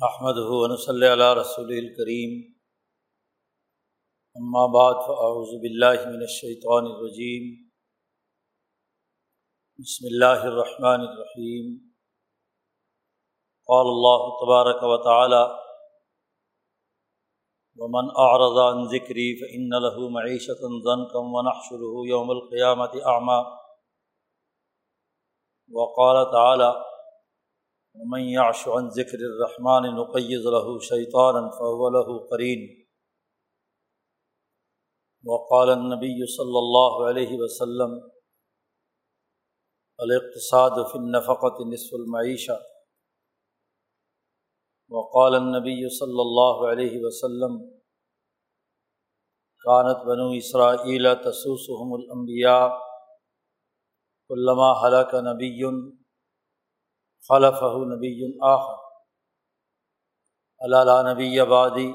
احمد ہُون صلی اللہ رسول الکریم اما بعد فاعوذ باللہ من الشیطان الرجیم بسم اللہ الرحمن الرحیم قال اللہ تبارک و تعالی ومن اعرض عن ذکری فان له معیشة ضنکا ونحشره یوم القیامة اعمى وقال تعالی ومن يعش عن ذکر الرحمن نقيض له شيطانا فهو له قرين. وقال النبي صلى الله عليه وسلم، الاقتصاد في النفقة نصف المعيشة. وقال النبي صلى الله عليه وسلم، كانت بنو إسرائيل تسوسهم الأنبياء، كلما هلك نبي خلف نبی آخر. اللہ نبی آبادی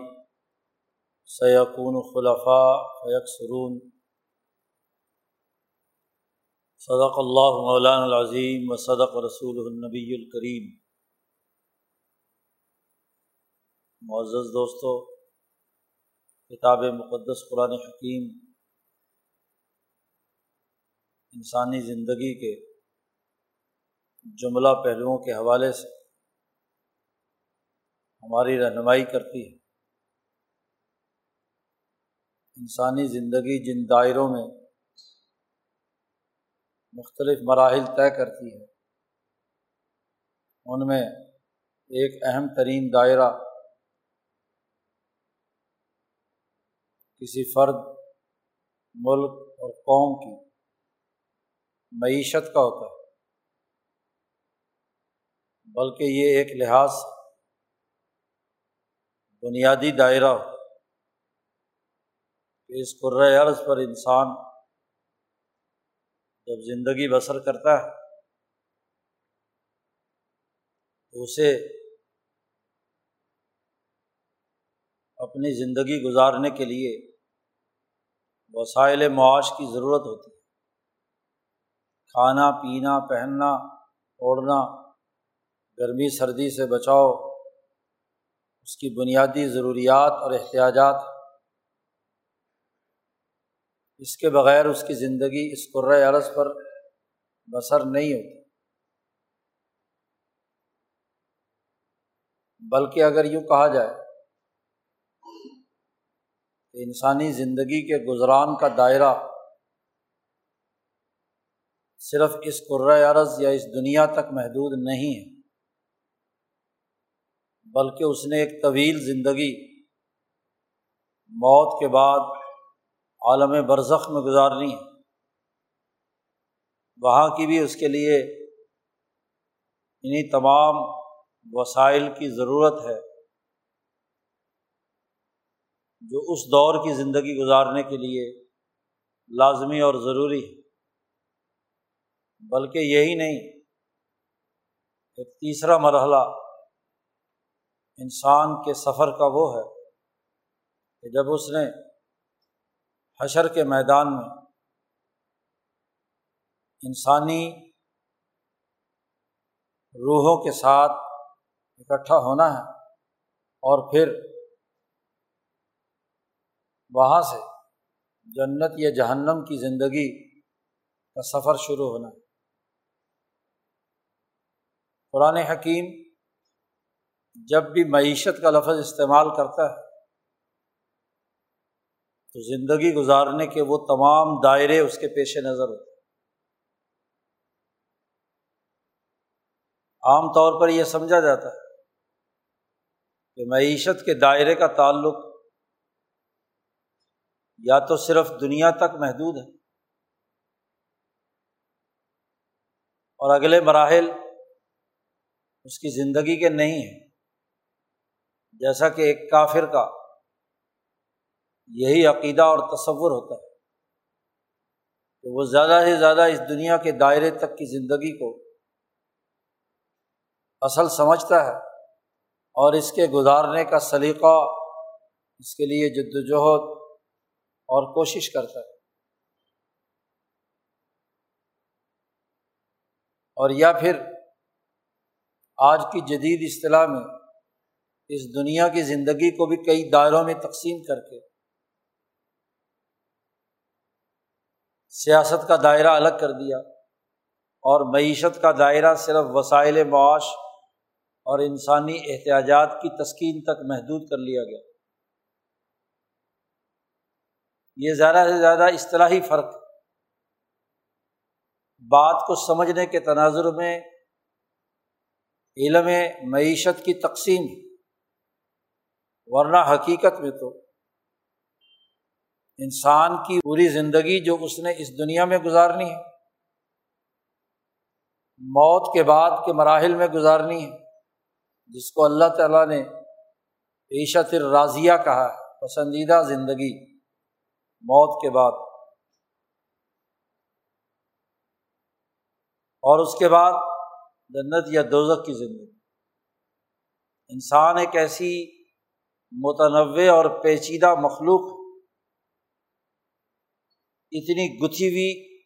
سیقون خلفاء فیکسرون صدق اللہ مولان العظیم و صدق رسول النبی الکریم معزز دوستو، کتاب مقدس قرآن حکیم انسانی زندگی کے جملہ پہلوؤں کے حوالے سے ہماری رہنمائی کرتی ہے۔ انسانی زندگی جن دائروں میں مختلف مراحل طے کرتی ہے، ان میں ایک اہم ترین دائرہ کسی فرد، ملک اور قوم کی معیشت کا ہوتا ہے۔ بلکہ یہ ایک لحاظ بنیادی دائرہ ہو کہ اس عرض پر انسان جب زندگی بسر کرتا ہے تو اسے اپنی زندگی گزارنے کے لیے وسائل معاش کی ضرورت ہوتی ہے۔ کھانا، پینا، پہننا، اوڑھنا گرمی سردی سے بچاؤ، اس کی بنیادی ضروریات اور احتیاجات۔ اس کے بغیر اس کی زندگی اس عرض پر بسر نہیں ہوتی۔ بلکہ اگر یوں کہا جائے کہ انسانی زندگی کے گزران کا دائرہ صرف اس عرض یا اس دنیا تک محدود نہیں ہے۔ بلکہ اس نے ایک طویل زندگی موت کے بعد عالم برزخ میں گزارنی ہے۔ وہاں کی بھی اس کے لیے انہیں تمام وسائل کی ضرورت ہے جو اس دور کی زندگی گزارنے کے لیے لازمی اور ضروری ہے۔ بلکہ یہی نہیں، ایک تیسرا مرحلہ انسان کے سفر کا وہ ہے کہ جب اس نے حشر کے میدان میں انسانی روحوں کے ساتھ اکٹھا ہونا ہے اور پھر وہاں سے جنت یا جہنم کی زندگی کا سفر شروع ہونا ہے۔ قرآن حکیم جب بھی معیشت کا لفظ استعمال کرتا ہے، تو زندگی گزارنے کے وہ تمام دائرے اس کے پیش نظر ہوتے عام طور پر یہ سمجھا جاتا ہے کہ معیشت کے دائرے کا تعلق یا تو صرف دنیا تک محدود ہے اور اگلے مراحل اس کی زندگی کے نہیں ہیں۔ جیسا کہ ایک کافر کا یہی عقیدہ اور تصور ہوتا ہے کہ وہ زیادہ سے زیادہ اس دنیا کے دائرے تک کی زندگی کو اصل سمجھتا ہے اور اس کے گزارنے کا سلیقہ اس کے لیے جد وجہد اور کوشش کرتا ہے۔ اور یا پھر آج کی جدید اصطلاح میں اس دنیا کی زندگی کو بھی کئی دائروں میں تقسیم کر کے۔ سیاست کا دائرہ الگ کر دیا اور معیشت کا دائرہ صرف وسائل معاش اور انسانی احتیاجات کی تسکین تک محدود کر لیا گیا۔ یہ زیادہ سے زیادہ اصطلاحی فرق بات کو سمجھنے کے تناظر میں علم معیشت کی تقسیم ورنہ حقیقت میں تو انسان کی پوری زندگی جو اس نے اس دنیا میں گزارنی ہے، موت کے بعد کے مراحل میں گزارنی ہے، جس کو اللہ تعالیٰ نے عیشت الراضیہ کہا ہے، پسندیدہ زندگی موت کے بعد۔ اور اس کے بعد جنت یا دوزک کی زندگی۔ انسان ایک ایسی متنوع اور پیچیدہ مخلوق اتنی گتھی ہوئی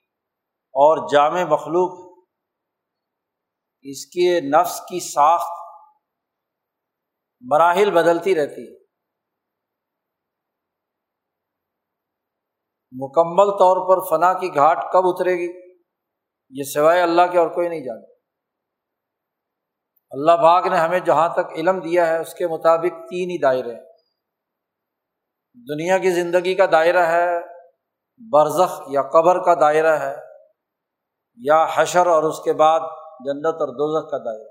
اور جامع مخلوق اس کے نفس کی ساخت مراحل بدلتی رہتی ہے۔ مکمل طور پر فنا کی گھاٹ کب اترے گی؟ یہ سوائے اللہ کے اور کوئی نہیں جانتا اللہ باغ نے ہمیں جہاں تک علم دیا ہے، اس کے مطابق تین ہی دائرے ہیں۔ دنیا کی زندگی کا دائرہ ہے، برزخ یا قبر کا دائرہ ہے، یا حشر اور اس کے بعد جنت اور دوزخ کا دائرہ۔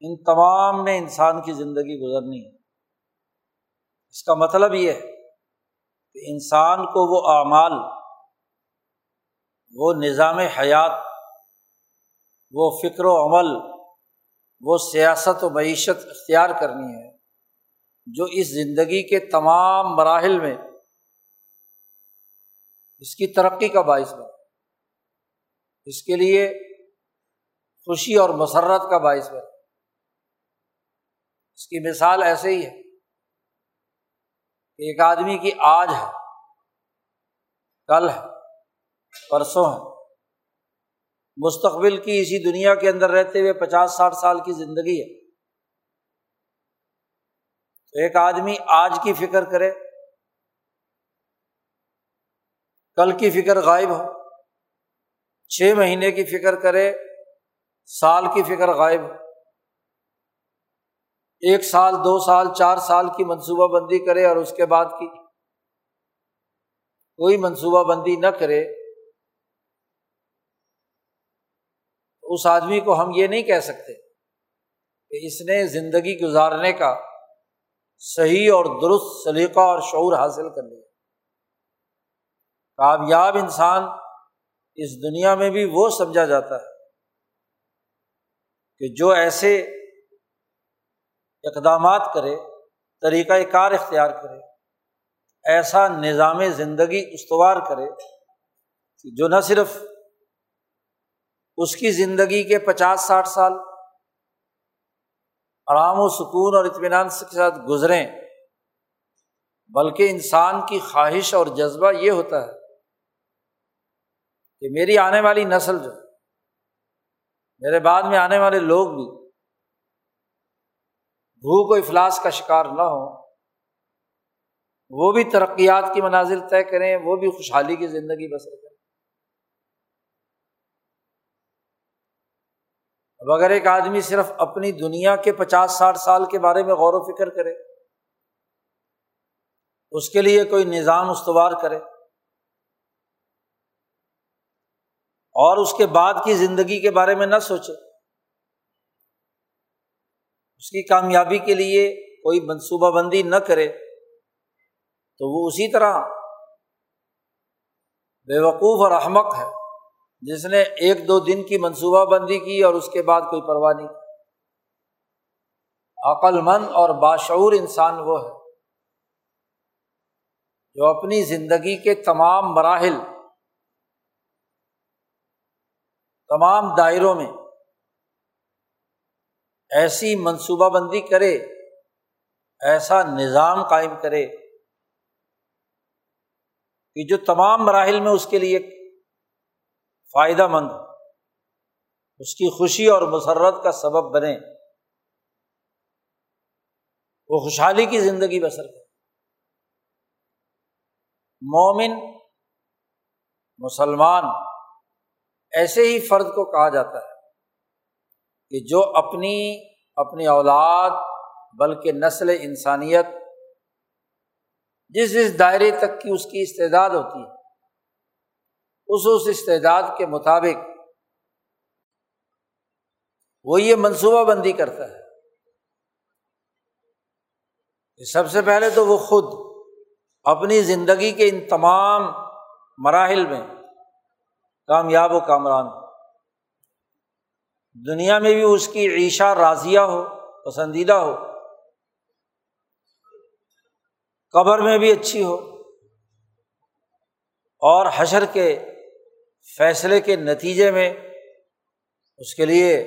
ان تمام میں انسان کی زندگی گزرنی ہے۔ اس کا مطلب یہ ہے کہ انسان کو وہ اعمال، وہ نظام حیات، وہ فکر و عمل وہ سیاست و معیشت اختیار کرنی ہے، جو اس زندگی کے تمام مراحل میں اس کی ترقی کا باعث بنے۔ اس کے لیے خوشی اور مسرت کا باعث بنے۔ اس کی مثال ایسے ہی ہے کہ ایک آدمی کی آج ہے، کل ہے، پرسوں ہے۔ مستقبل کی اسی دنیا کے اندر رہتے ہوئے پچاس ساٹھ سال کی زندگی ہے۔ ایک آدمی آج کی فکر کرے، کل کی فکر غائب ہو، چھ مہینے کی فکر کرے، سال کی فکر غائب ہو۔ ایک سال، دو سال، چار سال کی منصوبہ بندی کرے اور اس کے بعد کی۔ کوئی منصوبہ بندی نہ کرے۔ اس آدمی کو ہم یہ نہیں کہہ سکتے کہ اس نے زندگی گزارنے کا صحیح اور درست سلیقہ اور شعور حاصل کر لیا۔ کامیاب انسان اس دنیا میں بھی وہ سمجھا جاتا ہے کہ جو ایسے اقدامات کرے طریقۂ کار اختیار کرے، ایسا نظام زندگی استوار کرے جو نہ صرف اس کی زندگی کے پچاس ساٹھ سال آرام و سکون اور اطمینان کے ساتھ گزریں، بلکہ انسان کی خواہش اور جذبہ یہ ہوتا ہے کہ میری آنے والی نسل جو میرے بعد میں آنے والے لوگ بھی بھوک و افلاس کا شکار نہ ہو وہ بھی ترقیات کی منازل طے کریں، وہ بھی خوشحالی کی زندگی بسر کریں۔ اب اگر ایک آدمی صرف اپنی دنیا کے پچاس ساٹھ سال کے بارے میں غور و فکر کرے، اس کے لیے کوئی نظام استوار کرے اور اس کے بعد کی زندگی کے بارے میں نہ سوچے، اس کی کامیابی کے لیے کوئی منصوبہ بندی نہ کرے، تو وہ اسی طرح بے وقوف اور احمق ہے۔ جس نے ایک دو دن کی منصوبہ بندی کی اور اس کے بعد کوئی پرواہ نہیں عقل مند اور باشعور انسان وہ ہے جو اپنی زندگی کے تمام مراحل، تمام دائروں میں ایسی منصوبہ بندی کرے، ایسا نظام قائم کرے کہ جو تمام مراحل میں اس کے لیے فائدہ مند اس کی خوشی اور مسرت کا سبب بنے۔ وہ خوشحالی کی زندگی بسر کرے۔ مومن، مسلمان، ایسے ہی فرد کو کہا جاتا ہے کہ جو اپنی اپنی اولاد، بلکہ نسل انسانیت، جس جس دائرے تک کی اس کی استعداد ہوتی ہے اس اس استعداد کے مطابق وہ یہ منصوبہ بندی کرتا ہے۔ سب سے پہلے تو وہ خود اپنی زندگی کے ان تمام مراحل میں کامیاب و کامران دنیا میں بھی اس کی عیشا راضیہ ہو، پسندیدہ ہو۔ قبر میں بھی اچھی ہو۔ اور حشر کے فیصلے کے نتیجے میں اس کے لیے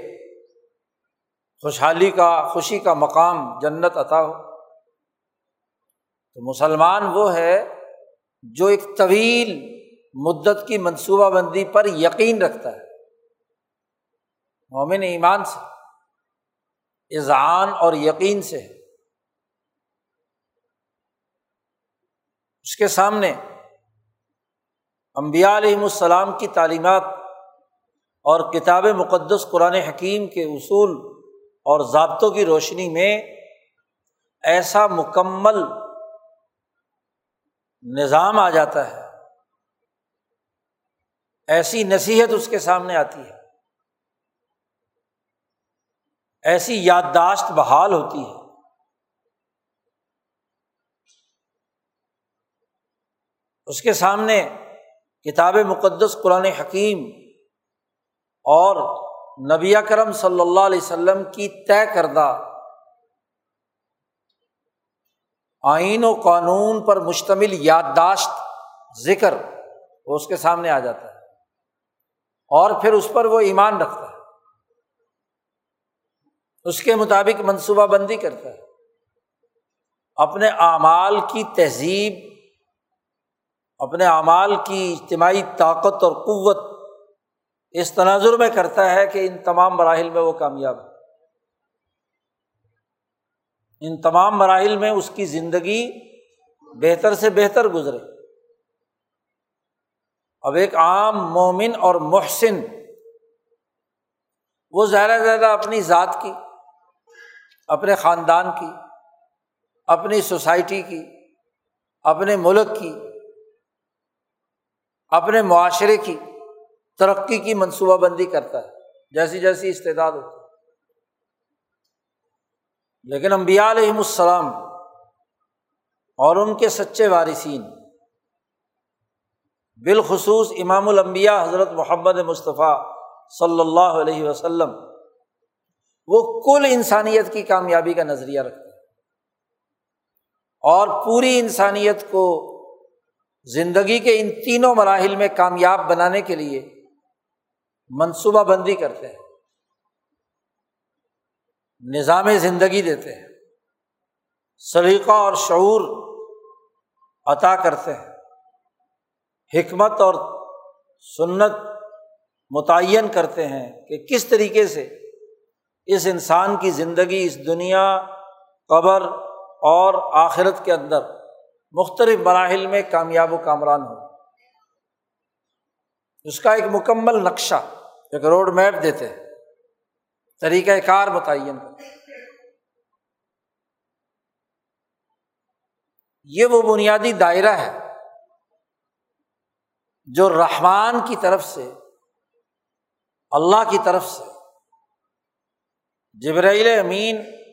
خوشحالی کا، خوشی کا مقام جنت عطا ہو۔ تو مسلمان وہ ہے جو ایک طویل مدت کی منصوبہ بندی پر یقین رکھتا ہے۔ مومن ایمان سے، اذعان اور یقین سے ہے۔ اس کے سامنے امبیا علیہم السلام کی تعلیمات اور کتاب مقدس قرآن حکیم کے اصول اور ضابطوں کی روشنی میں ایسا مکمل نظام آ جاتا ہے۔ ایسی نصیحت اس کے سامنے آتی ہے۔ ایسی یادداشت بحال ہوتی ہے۔ اس کے سامنے کتاب مقدس قرآن حکیم اور نبی کرم صلی اللہ علیہ وسلم کی طے کردہ آئین و قانون پر مشتمل یادداشت ذکر وہ اس کے سامنے آ جاتا ہے اور پھر اس پر وہ ایمان رکھتا ہے۔ اس کے مطابق منصوبہ بندی کرتا ہے۔ اپنے اعمال کی تہذیب اپنے اعمال کی اجتماعی طاقت اور قوت اس تناظر میں کرتا ہے کہ ان تمام مراحل میں وہ کامیاب ہے۔ ان تمام مراحل میں اس کی زندگی بہتر سے بہتر گزرے۔ اب ایک عام مومن اور محسن وہ زیادہ سے زیادہ اپنی ذات کی، اپنے خاندان کی، اپنی سوسائٹی کی، اپنے ملک کی اپنے معاشرے کی ترقی کی منصوبہ بندی کرتا ہے، جیسی جیسی استعداد ہوتی ہے۔ لیکن امبیا علیہم السلام اور ان کے سچے وارثین، بالخصوص امام الانبیاء حضرت محمد مصطفیٰ صلی اللہ علیہ وسلم، وہ کل انسانیت کی کامیابی کا نظریہ رکھتے ہیں۔ اور پوری انسانیت کو زندگی کے ان تینوں مراحل میں کامیاب بنانے کے لیے منصوبہ بندی کرتے ہیں، نظام زندگی دیتے ہیں، سلیقہ اور شعور عطا کرتے ہیں، حکمت اور سنت متعین کرتے ہیں کہ کس طریقے سے اس انسان کی زندگی، اس دنیا، قبر اور آخرت کے اندر مختلف مراحل میں کامیاب و کامران ہو اس کا ایک مکمل نقشہ، ایک روڈ میپ دیتے ہیں۔ طریقۂ کار متعین یہ وہ بنیادی دائرہ ہے جو رحمان کی طرف سے، اللہ کی طرف سے، جبرائیل امین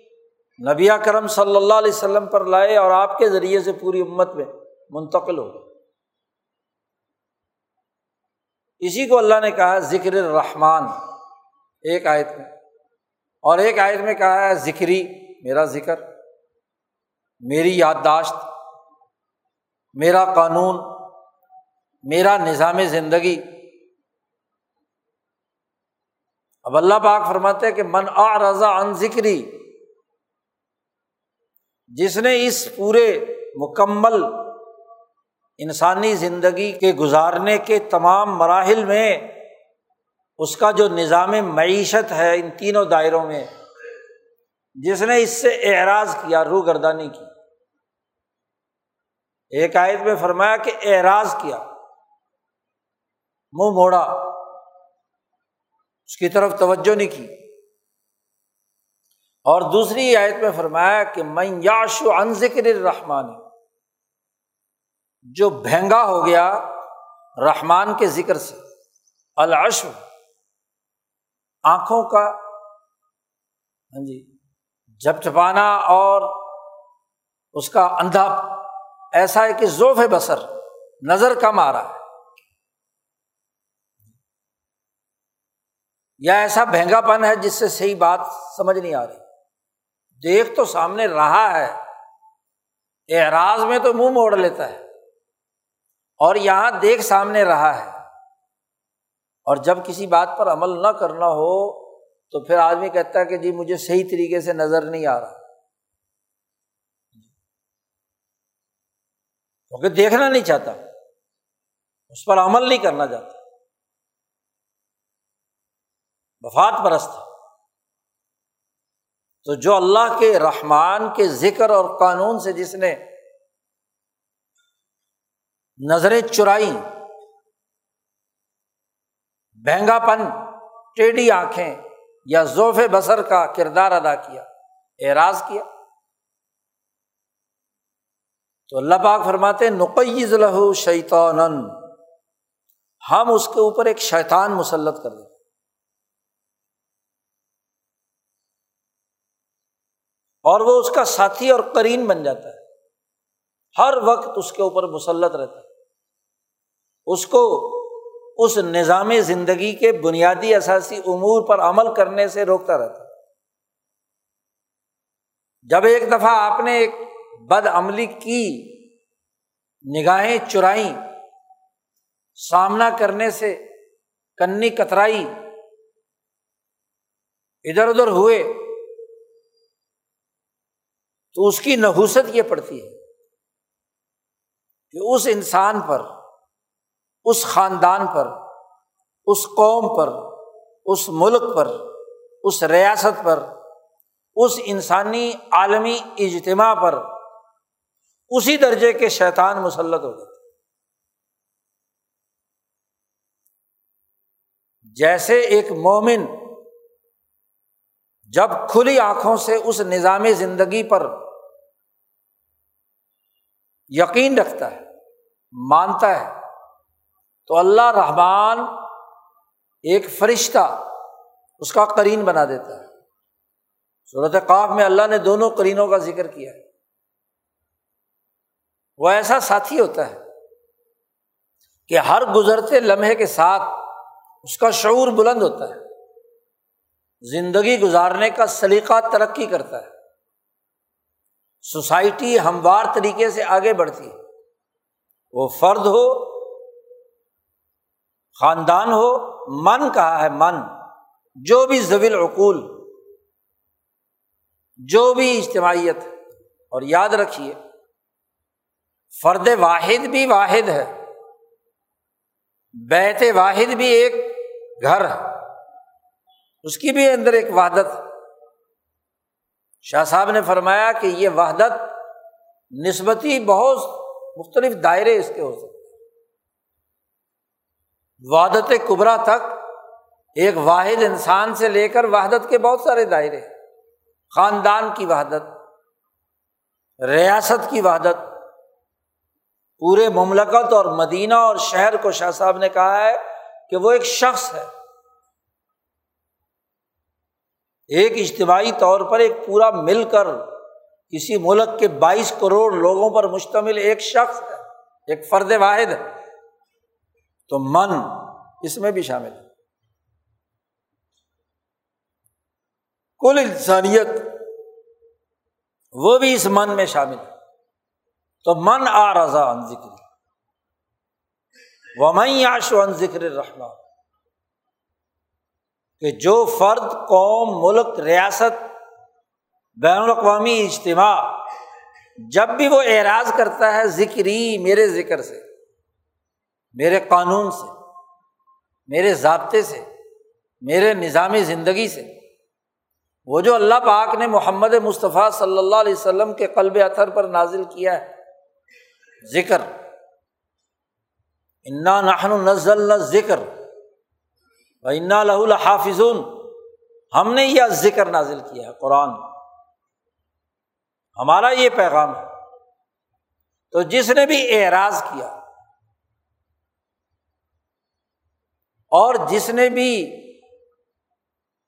نبی کرم صلی اللہ علیہ وسلم پر لائے اور آپ کے ذریعے سے پوری امت میں منتقل ہو اسی کو اللہ نے کہا ذکر الرحمان ایک آیت میں۔ اور ایک آیت میں کہا ہے ذکری، میرا ذکر، میری یادداشت، میرا قانون، میرا نظام زندگی۔ اب اللہ پاک فرماتے کہ من آ رضا ان ذکری جس نے اس پورے مکمل انسانی زندگی کے گزارنے کے تمام مراحل میں اس کا جو نظام معیشت ہے ان تینوں دائروں میں، جس نے اس سے اعراض کیا روح گردانی کی۔ ایک آیت میں فرمایا کہ اعراض کیا، منہ موڑا، اس کی طرف توجہ نہیں کی۔ اور دوسری آیت میں فرمایا کہ میں یاش و ذکر رحمان جو بہنگا ہو گیا رحمان کے ذکر سے، العشو، آنکھوں کا ہاں جی جب چپانا اور اس کا اندھا، ایسا ہے کہ ذوف بسر نظر کم آ رہا ہے۔ یا ایسا بہنگا پن ہے جس سے صحیح بات سمجھ نہیں آ رہی۔ دیکھ تو سامنے رہا ہے۔ اعراض میں تو منہ موڑ لیتا ہے۔ اور یہاں دیکھ سامنے رہا ہے۔ اور جب کسی بات پر عمل نہ کرنا ہو تو پھر آدمی کہتا ہے کہ جی مجھے صحیح طریقے سے نظر نہیں آ رہا۔ کیونکہ دیکھنا نہیں چاہتا۔ اس پر عمل نہیں کرنا چاہتا۔ وفات پرست۔ تو جو اللہ کے رحمان کے ذکر اور قانون سے جس نے نظریں چرائی بہنگا پن ٹیڈی آنکھیں یا ذوف بسر کا کردار ادا کیا، اعراض کیا۔ تو اللہ پاک فرماتے نقیز لہو شیطان ہم اس کے اوپر ایک شیطان مسلط کر دیتے اور وہ اس کا ساتھی اور کرین بن جاتا ہے۔ ہر وقت اس کے اوپر مسلط رہتا ہے۔ اس کو اس نظام زندگی کے بنیادی اثاثی امور پر عمل کرنے سے روکتا رہتا ہے۔ جب ایک دفعہ آپ نے ایک بد عملی کی، نگاہیں چرائیں، سامنا کرنے سے کنی کترائی، ادھر ادھر ہوئے تو اس کی نحوست یہ پڑتی ہے کہ اس انسان پر، اس خاندان پر، اس قوم پر، اس ملک پر، اس ریاست پر، اس انسانی عالمی اجتماع پر اسی درجے کے شیطان مسلط ہو جاتے جیسے ایک مومن جب کھلی آنکھوں سے اس نظام زندگی پر یقین رکھتا ہے، مانتا ہے۔ تو اللہ رحمان ایک فرشتہ اس کا کرین بنا دیتا ہے۔ صورت کاف میں اللہ نے دونوں کرینوں کا ذکر کیا ہے۔ وہ ایسا ساتھی ہوتا ہے کہ ہر گزرتے لمحے کے ساتھ اس کا شعور بلند ہوتا ہے۔ زندگی گزارنے کا سلیقہ ترقی کرتا ہے۔ سوسائٹی ہموار طریقے سے آگے بڑھتی ہے۔ وہ فرد ہو، خاندان ہو، من کہا ہے من، جو بھی زویل عقول جو بھی اجتماعیت، اور یاد رکھیے، فرد واحد بھی واحد ہے، بیت واحد بھی ایک گھر ہے۔ اس کی بھی اندر ایک وحدت شاہ صاحب نے فرمایا کہ یہ وحدت نسبتی بہت مختلف دائرے اس کے ہو سکتے وحدت کبرا تک ایک واحد انسان سے لے کر وحدت کے بہت سارے دائرے خاندان کی وحدت، ریاست کی وحدت، پورے مملکت اور مدینہ اور شہر کو شاہ صاحب نے کہا ہے کہ وہ ایک شخص ہے۔ ایک اجتماعی طور پر ایک پورا مل کر کسی ملک کے بائیس کروڑ لوگوں پر مشتمل ایک شخص ہے، ایک فرد واحد ہے۔ تو من اس میں بھی شامل ہے۔ کل انسانیت وہ بھی اس من میں شامل ہے۔ تو من آ رضا ان ذکر وہ آشو ان ذکر رحمان کہ جو فرد قوم، ملک، ریاست، بین الاقوامی اجتماع جب بھی وہ اعراض کرتا ہے ذکری میرے ذکر سے، میرے قانون سے، میرے ضابطے سے، میرے نظام زندگی سے، وہ جو اللہ پاک نے محمد مصطفیٰ صلی اللہ علیہ وسلم کے قلب اثر پر نازل کیا ہے، ذکر۔ انا نحن نزل ذکر انا لہ الحافظ ہم نے یہ ذکر نازل کیا ہے قرآن ہمارا یہ پیغام ہے۔ تو جس نے بھی اعراض کیا اور جس نے بھی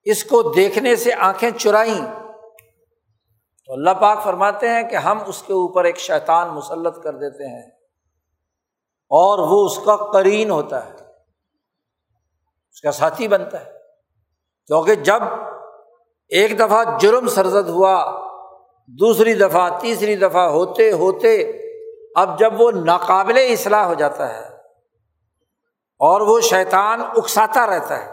اس کو دیکھنے سے آنکھیں چرائیں، تو اللہ پاک فرماتے ہیں کہ ہم اس کے اوپر ایک شیطان مسلط کر دیتے ہیں اور وہ اس کا کرین ہوتا ہے۔ اس کا ساتھی بنتا ہے۔ کیونکہ جب ایک دفعہ جرم سرزد ہوا، دوسری دفعہ، تیسری دفعہ ہوتے ہوتے اب جب وہ ناقابل اصلاح ہو جاتا ہے اور وہ شیطان اکساتا رہتا ہے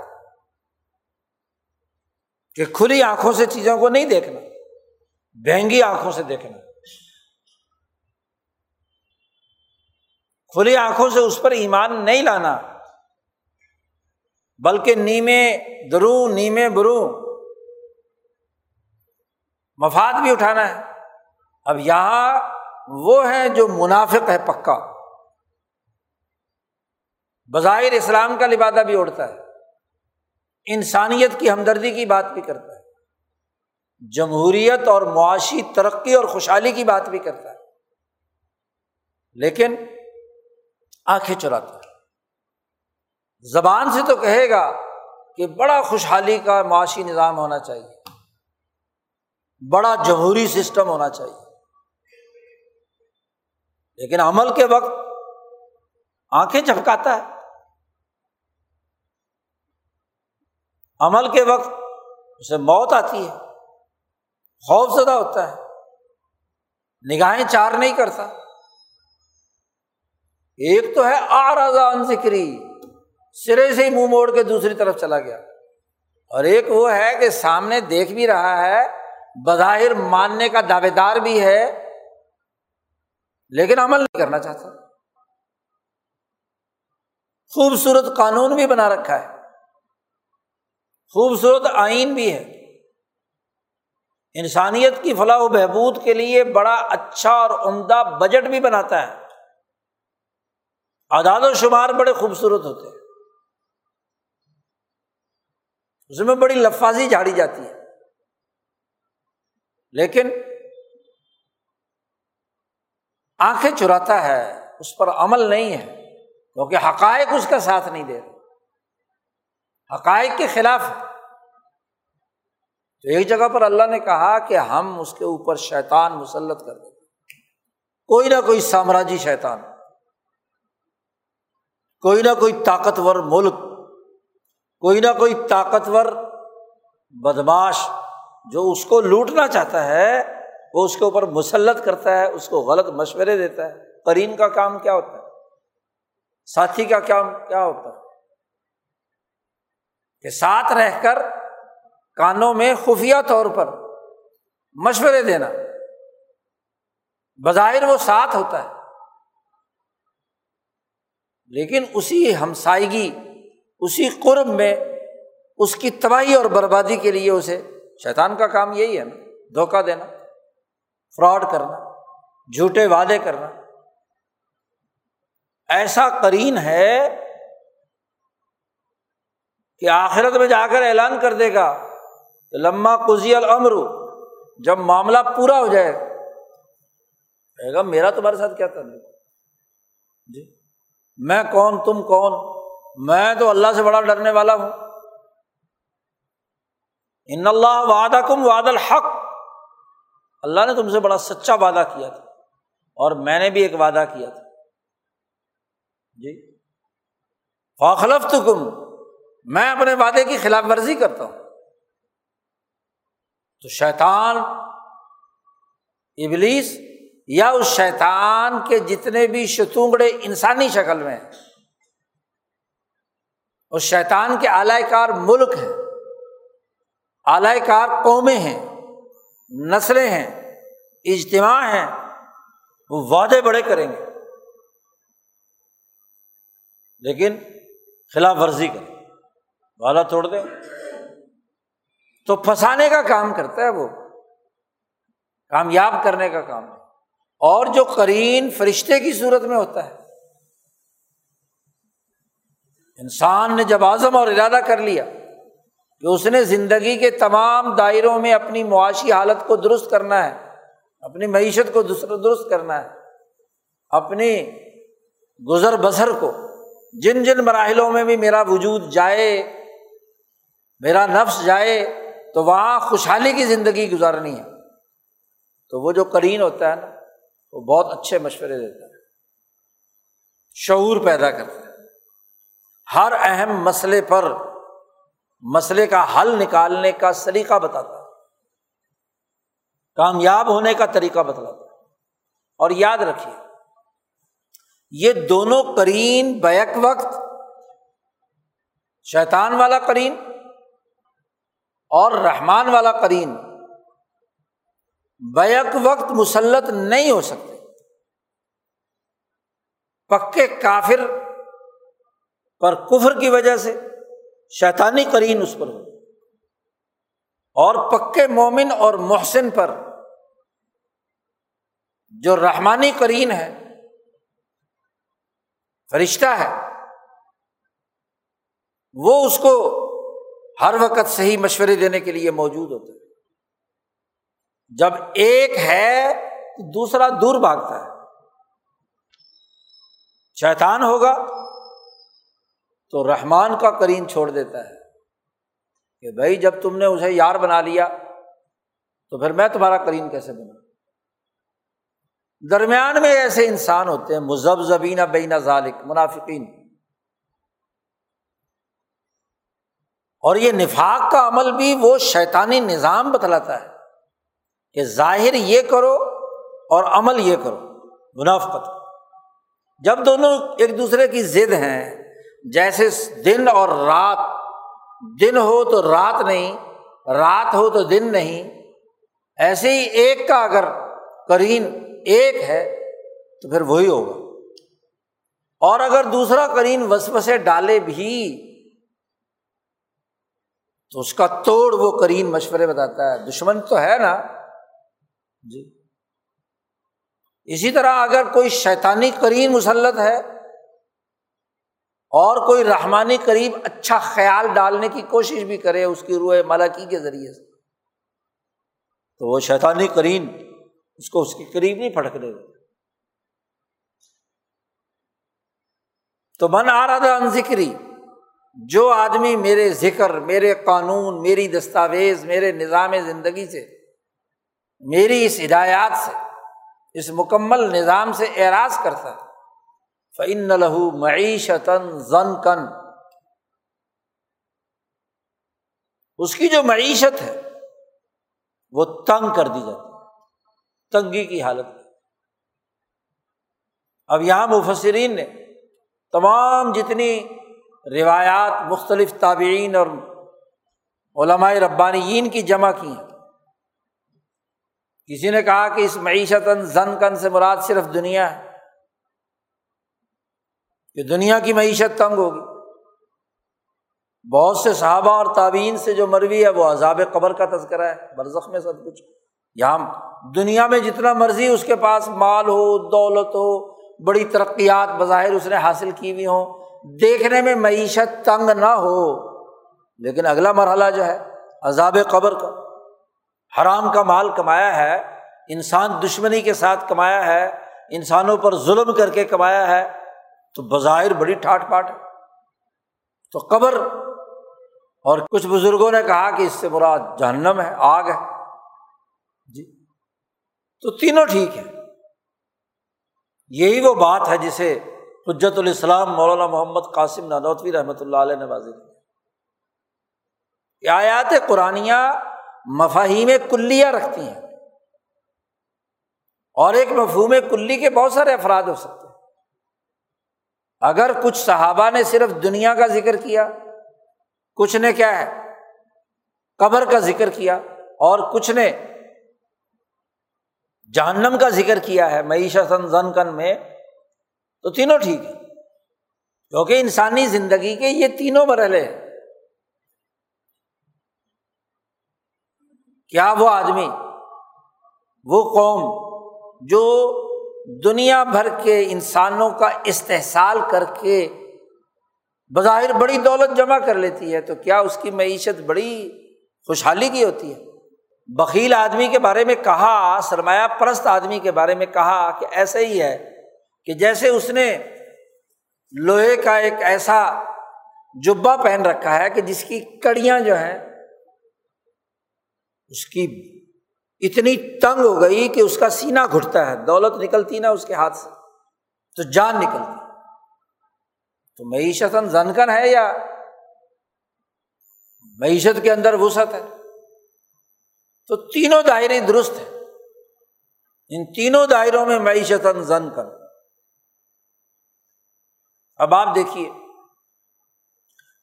کہ کھلی آنکھوں سے چیزوں کو نہیں دیکھنا بہنگی آنکھوں سے دیکھنا۔ کھلی آنکھوں سے اس پر ایمان نہیں لانا بلکہ نیمے درو، نیمے برو۔ مفاد بھی اٹھانا ہے۔ اب یہاں وہ ہے جو منافق ہے پکا۔ بظاہر اسلام کا لبادہ بھی اڑتا ہے۔ انسانیت کی ہمدردی کی بات بھی کرتا ہے۔ جمہوریت اور معاشی ترقی اور خوشحالی کی بات بھی کرتا ہے۔ لیکن آنکھیں چراتا ہے۔ زبان سے تو کہے گا کہ بڑا خوشحالی کا معاشی نظام ہونا چاہیے۔ بڑا جمہوری سسٹم ہونا چاہیے۔ لیکن عمل کے وقت آنکھیں چپکاتا ہے۔ عمل کے وقت اسے موت آتی ہے۔ خوف زدہ ہوتا ہے۔ نگاہیں چار نہیں کرتا۔ ایک تو ہے آ ذکری۔ سرے سے ہی منہ موڑ کے دوسری طرف چلا گیا۔ اور ایک وہ ہے کہ سامنے دیکھ بھی رہا ہے، بظاہر ماننے کا دعوے دار بھی ہے، لیکن عمل نہیں کرنا چاہتا۔ خوبصورت قانون بھی بنا رکھا ہے۔ خوبصورت آئین بھی ہے۔ انسانیت کی فلاح و بہبود کے لیے بڑا اچھا اور عمدہ بجٹ بھی بناتا ہے۔ اعداد و شمار بڑے خوبصورت ہوتے ہیں۔ اس میں بڑی لفاظی جھاڑی جاتی ہے۔ لیکن آنکھیں چراتا ہے، اس پر عمل نہیں ہے، کیونکہ حقائق اس کا ساتھ نہیں دے رہے۔ حقائق کے خلاف تو ایک جگہ پر اللہ نے کہا کہ ہم اس کے اوپر شیطان مسلط کر دیتے کوئی نہ کوئی سامراجی شیطان، کوئی نہ کوئی طاقتور ملک کوئی نہ کوئی طاقتور بدماش جو اس کو لوٹنا چاہتا ہے، وہ اس کے اوپر مسلط کرتا ہے، اس کو غلط مشورے دیتا ہے۔ کرین کا کام کیا ہوتا ہے؟ ساتھی کا کام کیا ہوتا ہے؟ کہ ساتھ رہ کر کانوں میں خفیہ طور پر مشورے دینا۔ بظاہر وہ ساتھ ہوتا ہے۔ لیکن اسی ہمسائیگی اسی قرب میں اس کی تباہی اور بربادی کے لیے اسے شیطان کا کام یہی ہے نا، دھوکہ دینا، فراڈ کرنا، جھوٹے وعدے کرنا۔ ایسا کرین ہے کہ آخرت میں جا کر اعلان کر دے گا کہ لمبا کزی العمر جب معاملہ پورا ہو جائے۔ کہے گا، میرا تمہارے ساتھ کیا تعلق؟ جی میں کون، تم کون؟ میں تو اللہ سے بڑا ڈرنے والا ہوں۔ ان اللہ وعدہ کم واد الحق۔ اللہ نے تم سے بڑا سچا وعدہ کیا تھا اور میں نے بھی ایک وعدہ کیا تھا۔ جی۔ فاخلف تو کم میں اپنے وعدے کی خلاف ورزی کرتا ہوں۔ تو شیطان، ابلیس یا اس شیطان کے جتنے بھی شتونگڑے انسانی شکل میں ہیں اس شیطان کے اعلی کار ملک ہیں۔ اعلی کار قومیں ہیں، نسلیں ہیں، اجتماع ہیں، وہ وعدے بڑے کریں گے۔ لیکن خلاف ورزی کریں۔ وعدہ توڑ دیں۔ تو پھنسانے کا کام کرتا ہے وہ۔ کامیاب کرنے کا کام۔ اور جو کرین فرشتے کی صورت میں ہوتا ہے انسان نے جب آزم اور ارادہ کر لیا کہ اس نے زندگی کے تمام دائروں میں اپنی معاشی حالت کو درست کرنا ہے، اپنی معیشت کو درست کرنا ہے، اپنی گزر بسر کو، جن جن مراحلوں میں بھی میرا وجود جائے، میرا نفس جائے، تو وہاں خوشحالی کی زندگی گزارنی ہے۔ تو وہ جو کرین ہوتا ہے نا، وہ بہت اچھے مشورے دیتا ہے، شعور پیدا کرتا ہے۔ ہر اہم مسئلے پر مسئلے کا حل نکالنے کا سلیقہ بتاتا ہے۔ کامیاب ہونے کا طریقہ بتلاتا ہے۔ اور یاد رکھیے، یہ دونوں کرین بیک وقت، شیطان والا کرین اور رحمان والا کرین بیک وقت مسلط نہیں ہو سکتے۔ پکے کافر پر کفر کی وجہ سے شیطانی کرین اس پر ہو اور پکے مومن اور محسن پر جو رحمانی کرین ہے، فرشتہ ہے، وہ اس کو ہر وقت صحیح مشورے دینے کے لیے موجود ہوتا ہے جب ایک ہے تو دوسرا دور بھاگتا ہے۔ شیطان ہوگا تو رحمان کا کرین چھوڑ دیتا ہے کہ بھائی جب تم نے اسے یار بنا لیا تو پھر میں تمہارا کرین کیسے بنا درمیان میں ایسے انسان ہوتے ہیں مذہب زبین بین ذالک، منافقین۔ اور یہ نفاق کا عمل بھی وہ شیطانی نظام بتلاتا ہے کہ ظاہر یہ کرو اور عمل یہ کرو، منافقت۔ جب دونوں ایک دوسرے کی ضد ہیں جیسے دن اور رات، دن ہو تو رات نہیں، رات ہو تو دن نہیں۔ ایسے ہی ایک کا اگر کرین ایک ہے، تو پھر وہی ہوگا۔ اور اگر دوسرا کرین وسوسے ڈالے بھی، تو اس کا توڑ وہ کرین مشورے بتاتا ہے۔ دشمن تو ہے نا۔ جی۔ اسی طرح اگر کوئی شیطانی کریم مسلط ہے اور کوئی رحمانی قریب اچھا خیال ڈالنے کی کوشش بھی کرے اس کی روح ملکی کے ذریعے سے۔ تو وہ شیطانی کرین اس کو اس کے قریب نہیں پھٹک دے۔ گا تو من آ رہا تھا ان ذکری، جو آدمی میرے ذکر، میرے قانون، میری دستاویز، میرے نظام زندگی سے، میری اس ہدایات سے، اس مکمل نظام سے اعراض کرتا ہے۔ فعن لہو معیشت زن کن اس کی جو معیشت ہے، وہ تنگ کر دی جاتی تنگی کی حالت میں۔ اب یہاں مفسرین نے تمام جتنی روایات، مختلف تابعین اور علماء ربانیین کی جمع کی ہیں، کسی نے کہا کہ اس معیشت زن کن سے مراد صرف دنیا ہے۔ کہ دنیا کی معیشت تنگ ہوگی۔ بہت سے صحابہ اور تعبین سے جو مروی ہے وہ عذاب قبر کا تذکرہ ہے، برزخ میں سب کچھ۔ یہاں دنیا میں جتنا مرضی اس کے پاس مال ہو، دولت ہو، بڑی ترقیات بظاہر اس نے حاصل کی ہوئی ہوں، دیکھنے میں معیشت تنگ نہ ہو۔ لیکن اگلا مرحلہ جو ہے، عذاب قبر کا۔ حرام کا مال کمایا ہے، انسان دشمنی کے ساتھ کمایا ہے، انسانوں پر ظلم کر کے کمایا ہے۔ تو بظاہر بڑی ٹھاٹ پاٹ ہے۔ تو قبر اور کچھ بزرگوں نے کہا کہ اس سے برا جہنم ہے، آگ ہے۔ جی۔ تو تینوں ٹھیک ہے یہی وہ بات ہے جسے حجت الاسلام مولانا محمد قاسم نانوتوی رحمۃ اللہ علیہ نے واضح کیا آیات قرآن مفاہیم کلیہ رکھتی ہیں۔ اور ایک مفہوم کلی کے بہت سارے افراد ہو سکتے ہیں۔ اگر کچھ صحابہ نے صرف دنیا کا ذکر کیا، کچھ نے کیا ہے، قبر کا ذکر کیا، اور کچھ نے جہنم کا ذکر کیا ہے معیشت زن کن میں، تو تینوں ٹھیک ہے کیونکہ انسانی زندگی کے یہ تینوں مرحلے ہیں۔ کیا وہ آدمی، وہ قوم جو دنیا بھر کے انسانوں کا استحصال کر کے بظاہر بڑی دولت جمع کر لیتی ہے، تو کیا اس کی معیشت بڑی خوشحالی کی ہوتی ہے؟ بکیل آدمی کے بارے میں کہا، سرمایہ پرست آدمی کے بارے میں کہا کہ ایسا ہی ہے کہ جیسے اس نے لوہے کا ایک ایسا جبا پہن رکھا ہے کہ جس کی کڑیاں جو ہیں، اس کی اتنی تنگ ہو گئی کہ اس کا سینا گھٹتا ہے۔ دولت نکلتی نا اس کے ہاتھ سے، تو جان نکلتی۔ تو معیشت زنکن ہے یا معیشت کے اندر وسعت ہے؟ تو تینوں دائرے درست ہیں۔ ان تینوں دائروں میں معیشت زن کر اب آپ دیکھیے،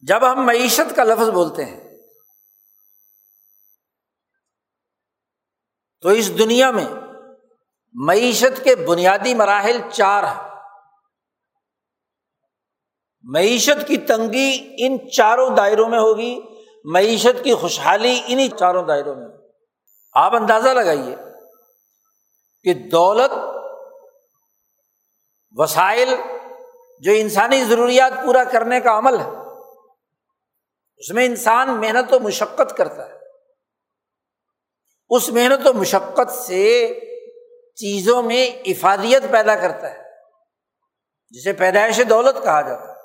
جب ہم معیشت کا لفظ بولتے ہیں تو اس دنیا میں معیشت کے بنیادی مراحل چار ہیں۔ معیشت کی تنگی ان چاروں دائروں میں ہوگی، معیشت کی خوشحالی انہیں چاروں دائروں میں آپ اندازہ لگائیے کہ دولت، وسائل جو انسانی ضروریات پورا کرنے کا عمل ہے، اس میں انسان محنت و مشقت کرتا ہے۔ اس محنت و مشقت سے چیزوں میں افادیت پیدا کرتا ہے، جسے پیدائش دولت کہا جاتا ہے۔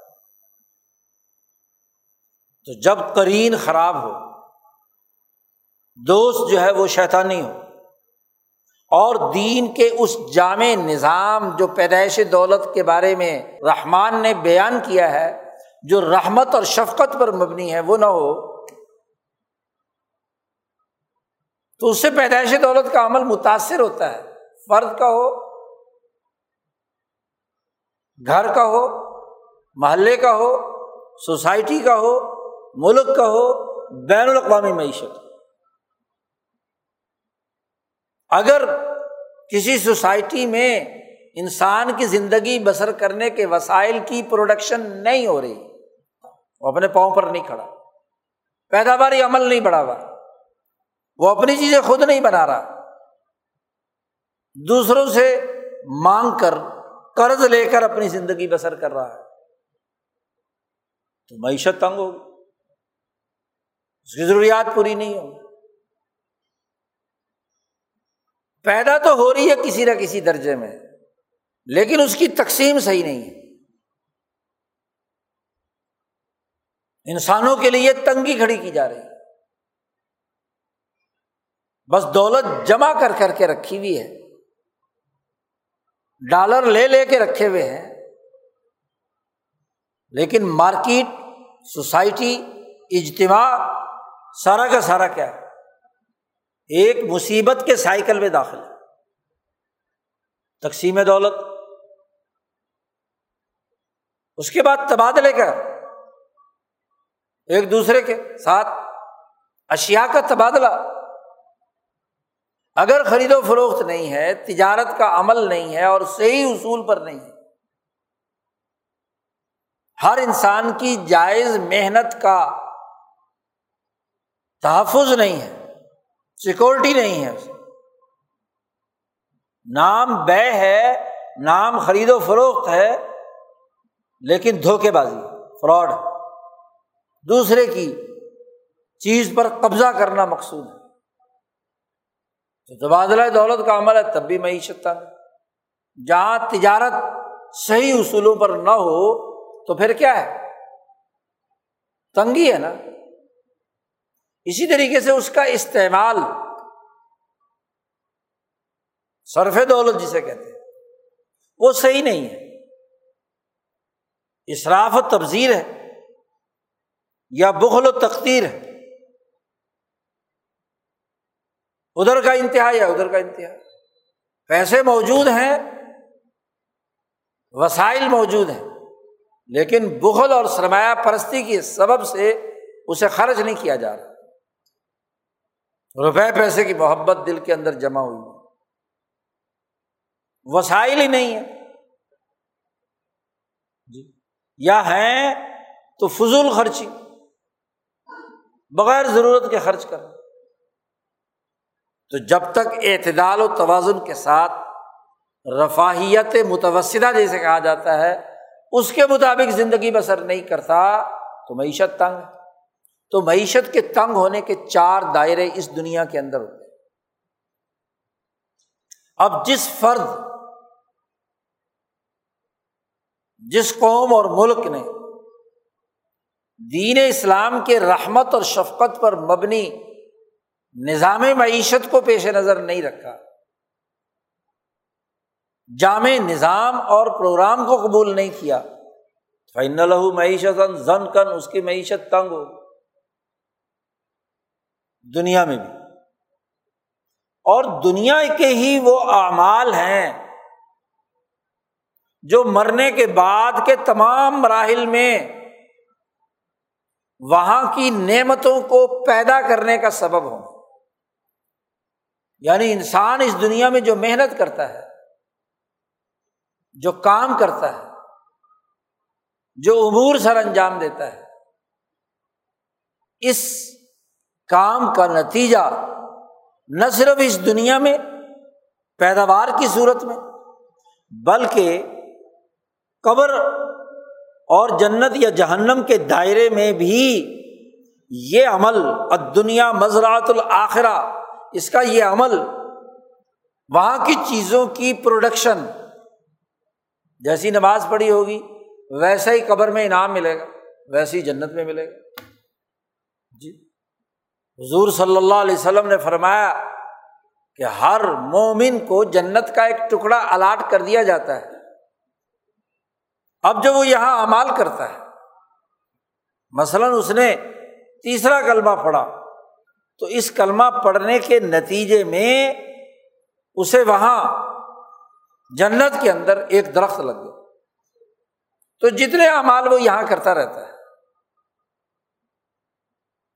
تو جب کرین خراب ہو، دوست جو ہے وہ شیطانی ہو، اور دین کے اس جامع نظام جو پیدائش دولت کے بارے میں رحمان نے بیان کیا ہے، جو رحمت اور شفقت پر مبنی ہے، وہ نہ ہو تو اس سے پیدائش دولت کا عمل متاثر ہوتا ہے۔ فرد کا ہو، گھر کا ہو، محلے کا ہو، سوسائٹی کا ہو، ملک کا ہو، بین الاقوامی معیشت۔ اگر کسی سوسائٹی میں انسان کی زندگی بسر کرنے کے وسائل کی پروڈکشن نہیں ہو رہی، وہ اپنے پاؤں پر نہیں کھڑا، پیداواری عمل نہیں بڑھا ہوا۔ وہ اپنی چیزیں خود نہیں بنا رہا۔ دوسروں سے مانگ کر، قرض لے کر اپنی زندگی بسر کر رہا ہے۔ تو معیشت تنگ ہوگی۔ اس کی ضروریات پوری نہیں ہوگی۔ پیدا تو ہو رہی ہے کسی نہ کسی درجے میں، لیکن اس کی تقسیم صحیح نہیں ہے۔ انسانوں کے لیے تنگی کھڑی کی جا رہی ہے۔ بس دولت جمع کر کر کے رکھی ہوئی ہے۔ ڈالر لے لے کے رکھے ہوئے ہیں۔ لیکن مارکیٹ، سوسائٹی، اجتماع، سارا کا سارا کیا؟ ہے ایک مصیبت کے سائیکل میں داخل تقسیم دولت۔ اس کے بعد تبادلے کا۔ ایک دوسرے کے ساتھ اشیا کا تبادلہ۔ اگر خرید و فروخت نہیں ہے، تجارت کا عمل نہیں ہے اور صحیح اصول پر نہیں ہے، ہر انسان کی جائز محنت کا تحفظ نہیں ہے سیکورٹی نہیں ہے۔ نام بے ہے، نام خرید و فروخت ہے، لیکن دھوکے بازی فراڈ دوسرے کی چیز پر قبضہ کرنا مقصود ہے۔ تو تبادلہ دولت کا عمل ہے، تب بھی معیشت تنگ جہاں تجارت صحیح اصولوں پر نہ ہو، تو پھر کیا ہے؟ تنگی ہے نا۔ اسی طریقے سے اس کا استعمال صرف دولت جسے کہتے ہیں، وہ صحیح نہیں ہے۔ اصراف و تبزیر ہے، یا بخل و تختیر ہے۔ ادھر کا انتہا یا ادھر کا انتہا پیسے موجود ہیں، وسائل موجود ہیں، لیکن بخل اور سرمایہ پرستی کی سبب سے اسے خرچ نہیں کیا جا رہا۔ روپے پیسے کی محبت دل کے اندر جمع ہوئی۔ وسائل ہی نہیں ہے جی۔ یا ہیں تو فضول خرچی، بغیر ضرورت کے خرچ کر تو جب تک اعتدال و توازن کے ساتھ رفاہیت متوسطہ جیسے کہا جاتا ہے، اس کے مطابق زندگی بسر نہیں کرتا، تو معیشت تنگ تو معیشت کے تنگ ہونے کے چار دائرے اس دنیا کے اندر ہوتے ہیں۔ اب جس فرد، جس قوم اور ملک نے دین اسلام کے رحمت اور شفقت پر مبنی نظام معیشت کو پیش نظر نہیں رکھا۔ جامع نظام اور پروگرام کو قبول نہیں کیا۔ فین لہو معیشت زن کن اس کی معیشت تنگ ہو۔ دنیا میں بھی۔ اور دنیا کے ہی وہ اعمال ہیں جو مرنے کے بعد کے تمام مراحل میں وہاں کی نعمتوں کو پیدا کرنے کا سبب ہو یعنی انسان اس دنیا میں جو محنت کرتا ہے، جو کام کرتا ہے، جو امور سر انجام دیتا ہے، اس کام کا نتیجہ نہ صرف اس دنیا میں پیداوار کی صورت میں، بلکہ قبر اور جنت یا جہنم کے دائرے میں بھی یہ عمل دنیا مزرات الآخرہ اس کا یہ عمل وہاں کی چیزوں کی پروڈکشن جیسی نماز پڑھی ہوگی ویسا ہی قبر میں انعام ملے گا، ویسے ہی جنت میں ملے گا۔ جی حضور صلی اللہ علیہ وسلم نے فرمایا کہ ہر مومن کو جنت کا ایک ٹکڑا الاٹ کر دیا جاتا ہے۔ اب جب وہ یہاں امال کرتا ہے، مثلاً اس نے تیسرا کلمہ پڑھا۔ تو اس کلمہ پڑھنے کے نتیجے میں اسے وہاں جنت کے اندر ایک درخت لگ گیا۔ تو جتنے امال وہ یہاں کرتا رہتا ہے۔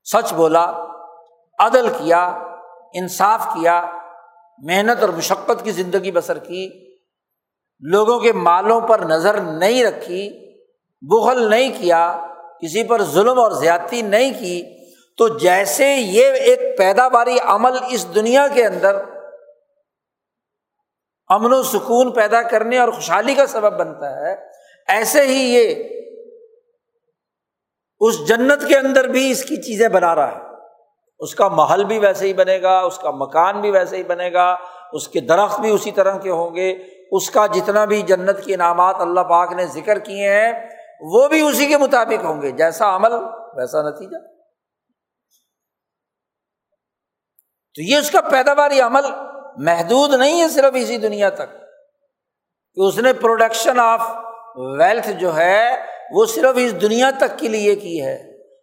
سچ بولا، عدل کیا، انصاف کیا، محنت اور مشقت کی زندگی بسر کی، لوگوں کے مالوں پر نظر نہیں رکھی، بغل نہیں کیا، کسی پر ظلم اور زیادتی نہیں کی تو جیسے یہ ایک پیداواری عمل اس دنیا کے اندر امن و سکون پیدا کرنے اور خوشحالی کا سبب بنتا ہے، ایسے ہی یہ اس جنت کے اندر بھی اس کی چیزیں بنا رہا ہے۔ اس کا محل بھی ویسے ہی بنے گا، اس کا مکان بھی ویسے ہی بنے گا، اس کے درخت بھی اسی طرح کے ہوں گے۔ اس کا جتنا بھی جنت کے انعامات اللہ پاک نے ذکر کیے ہیں، وہ بھی اسی کے مطابق ہوں گے۔ جیسا عمل، ویسا نتیجہ۔ تو یہ اس کا پیداواری عمل محدود نہیں ہے صرف اسی دنیا تک کہ اس نے پروڈکشن آف ویلتھ جو ہے وہ صرف اس دنیا تک کے لیے کی ہے۔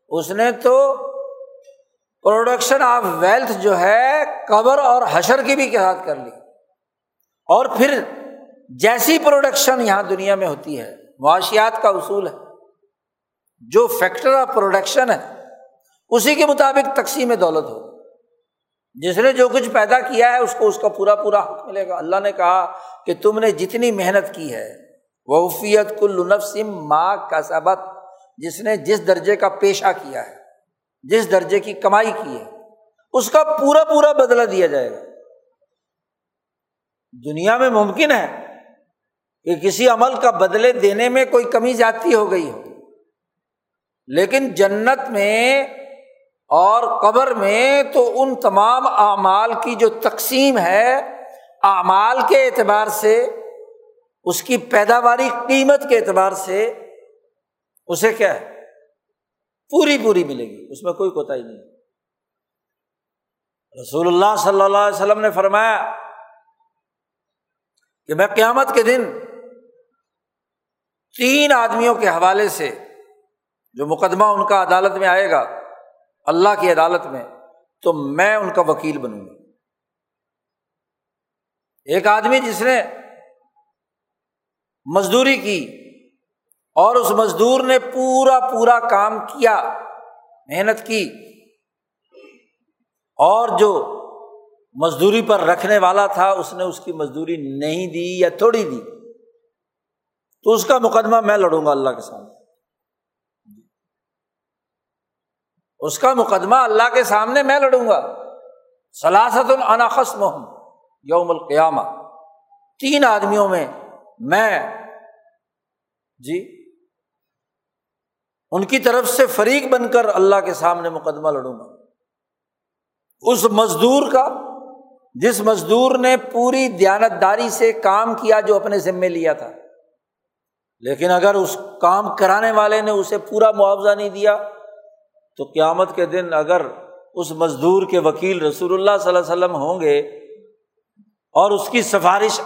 اس نے تو پروڈکشن آف ویلتھ جو ہے قبر اور حشر کی بھی کہات کر لی۔ اور پھر جیسی پروڈکشن یہاں دنیا میں ہوتی ہے، معاشیات کا اصول ہے۔ جو فیکٹر آف پروڈکشن ہے، اسی کے مطابق تقسیم دولت ہو۔ جس نے جو کچھ پیدا کیا ہے، اس کو اس کا پورا پورا حق ملے گا۔ اللہ نے کہا کہ تم نے جتنی محنت کی ہے وفیت کل نفسم ماں کا سبق جس نے جس درجے کا پیشہ کیا ہے، جس درجے کی کمائی کی ہے، اس کا پورا پورا بدلا دیا جائے گا۔ دنیا میں ممکن ہے کہ کسی عمل کا بدلے دینے میں کوئی کمی زیادتی ہو گئی ہو، لیکن جنت میں اور قبر میں تو ان تمام اعمال کی جو تقسیم ہے، اعمال کے اعتبار سے، اس کی پیداواری قیمت کے اعتبار سے، اسے کیا ہے؟ پوری پوری ملے گی، اس میں کوئی کوتا ہی نہیں رسول اللہ صلی اللہ علیہ وسلم نے فرمایا کہ میں قیامت کے دن تین آدمیوں کے حوالے سے جو مقدمہ ان کا عدالت میں آئے گا اللہ کی عدالت میں، تو میں ان کا وکیل بنوں گا۔ ایک آدمی جس نے مزدوری کی اور اس مزدور نے پورا پورا کام کیا، محنت کی، اور جو مزدوری پر رکھنے والا تھا، اس نے اس کی مزدوری نہیں دی یا تھوڑی دی، تو اس کا مقدمہ میں لڑوں گا اللہ کے سامنے۔ اس کا مقدمہ اللہ کے سامنے میں لڑوں گا۔ سلاست العناخس محم یوم القیامہ۔ تین آدمیوں میں میں جی ان کی طرف سے فریق بن کر اللہ کے سامنے مقدمہ لڑوں گا۔ اس مزدور کا، جس مزدور نے پوری دیانتداری سے کام کیا جو اپنے ذمے لیا تھا، لیکن اگر اس کام کرانے والے نے اسے پورا معاوضہ نہیں دیا تو قیامت کے دن اگر اس مزدور کے وکیل رسول اللہ صلی اللہ علیہ وسلم ہوں گے اور اس کی سفارش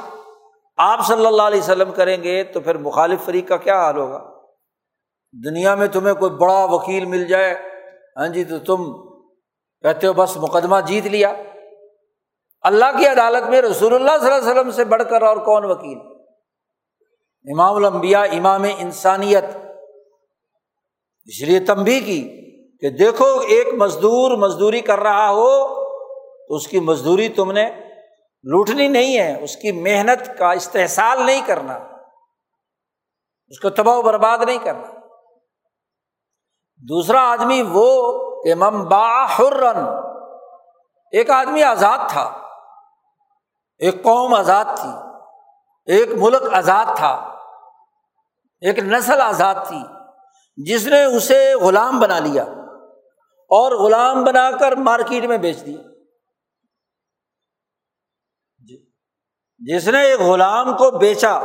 آپ صلی اللہ علیہ وسلم کریں گے تو پھر مخالف فریق کا کیا حال ہوگا؟ دنیا میں تمہیں کوئی بڑا وکیل مل جائے ہاں جی تو تم کہتے ہو بس مقدمہ جیت لیا۔ اللہ کی عدالت میں رسول اللہ صلی اللہ علیہ وسلم سے بڑھ کر اور کون وکیل؟ امام الانبیاء، امام انسانیت۔ اس لیے تمبی کی۔ کہ دیکھو ایک مزدور مزدوری کر رہا ہو تو اس کی مزدوری تم نے لوٹنی نہیں ہے، اس کی محنت کا استحصال نہیں کرنا، اس کو تباہ و برباد نہیں کرنا۔ دوسرا آدمی وہ کہ ممبا حرن ایک آدمی آزاد تھا، ایک قوم آزاد تھی، ایک ملک آزاد تھا، ایک نسل آزاد تھی، جس نے اسے غلام بنا لیا۔ اور غلام بنا کر مارکیٹ میں بیچ دیا جی۔ جس نے ایک غلام کو بیچا،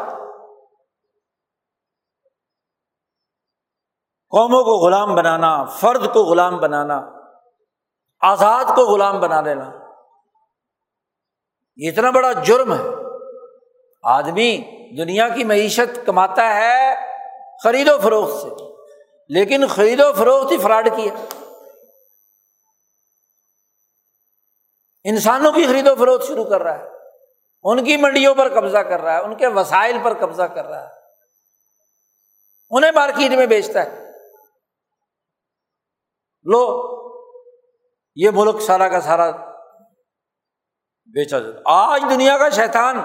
قوموں کو غلام بنانا، فرد کو غلام بنانا، آزاد کو غلام بنا لینا، یہ اتنا بڑا جرم ہے۔ آدمی دنیا کی معیشت کماتا ہے خرید و فروخت سے، لیکن خرید و فروخت ہی فراڈ کی ہے انسانوں کی خرید و فروخت شروع کر رہا ہے۔ ان کی منڈیوں پر قبضہ کر رہا ہے، ان کے وسائل پر قبضہ کر رہا ہے۔ انہیں مارکیٹ میں بیچتا ہے۔ لو، یہ ملک سارا کا سارا بیچا جاتا آج دنیا کا شیطان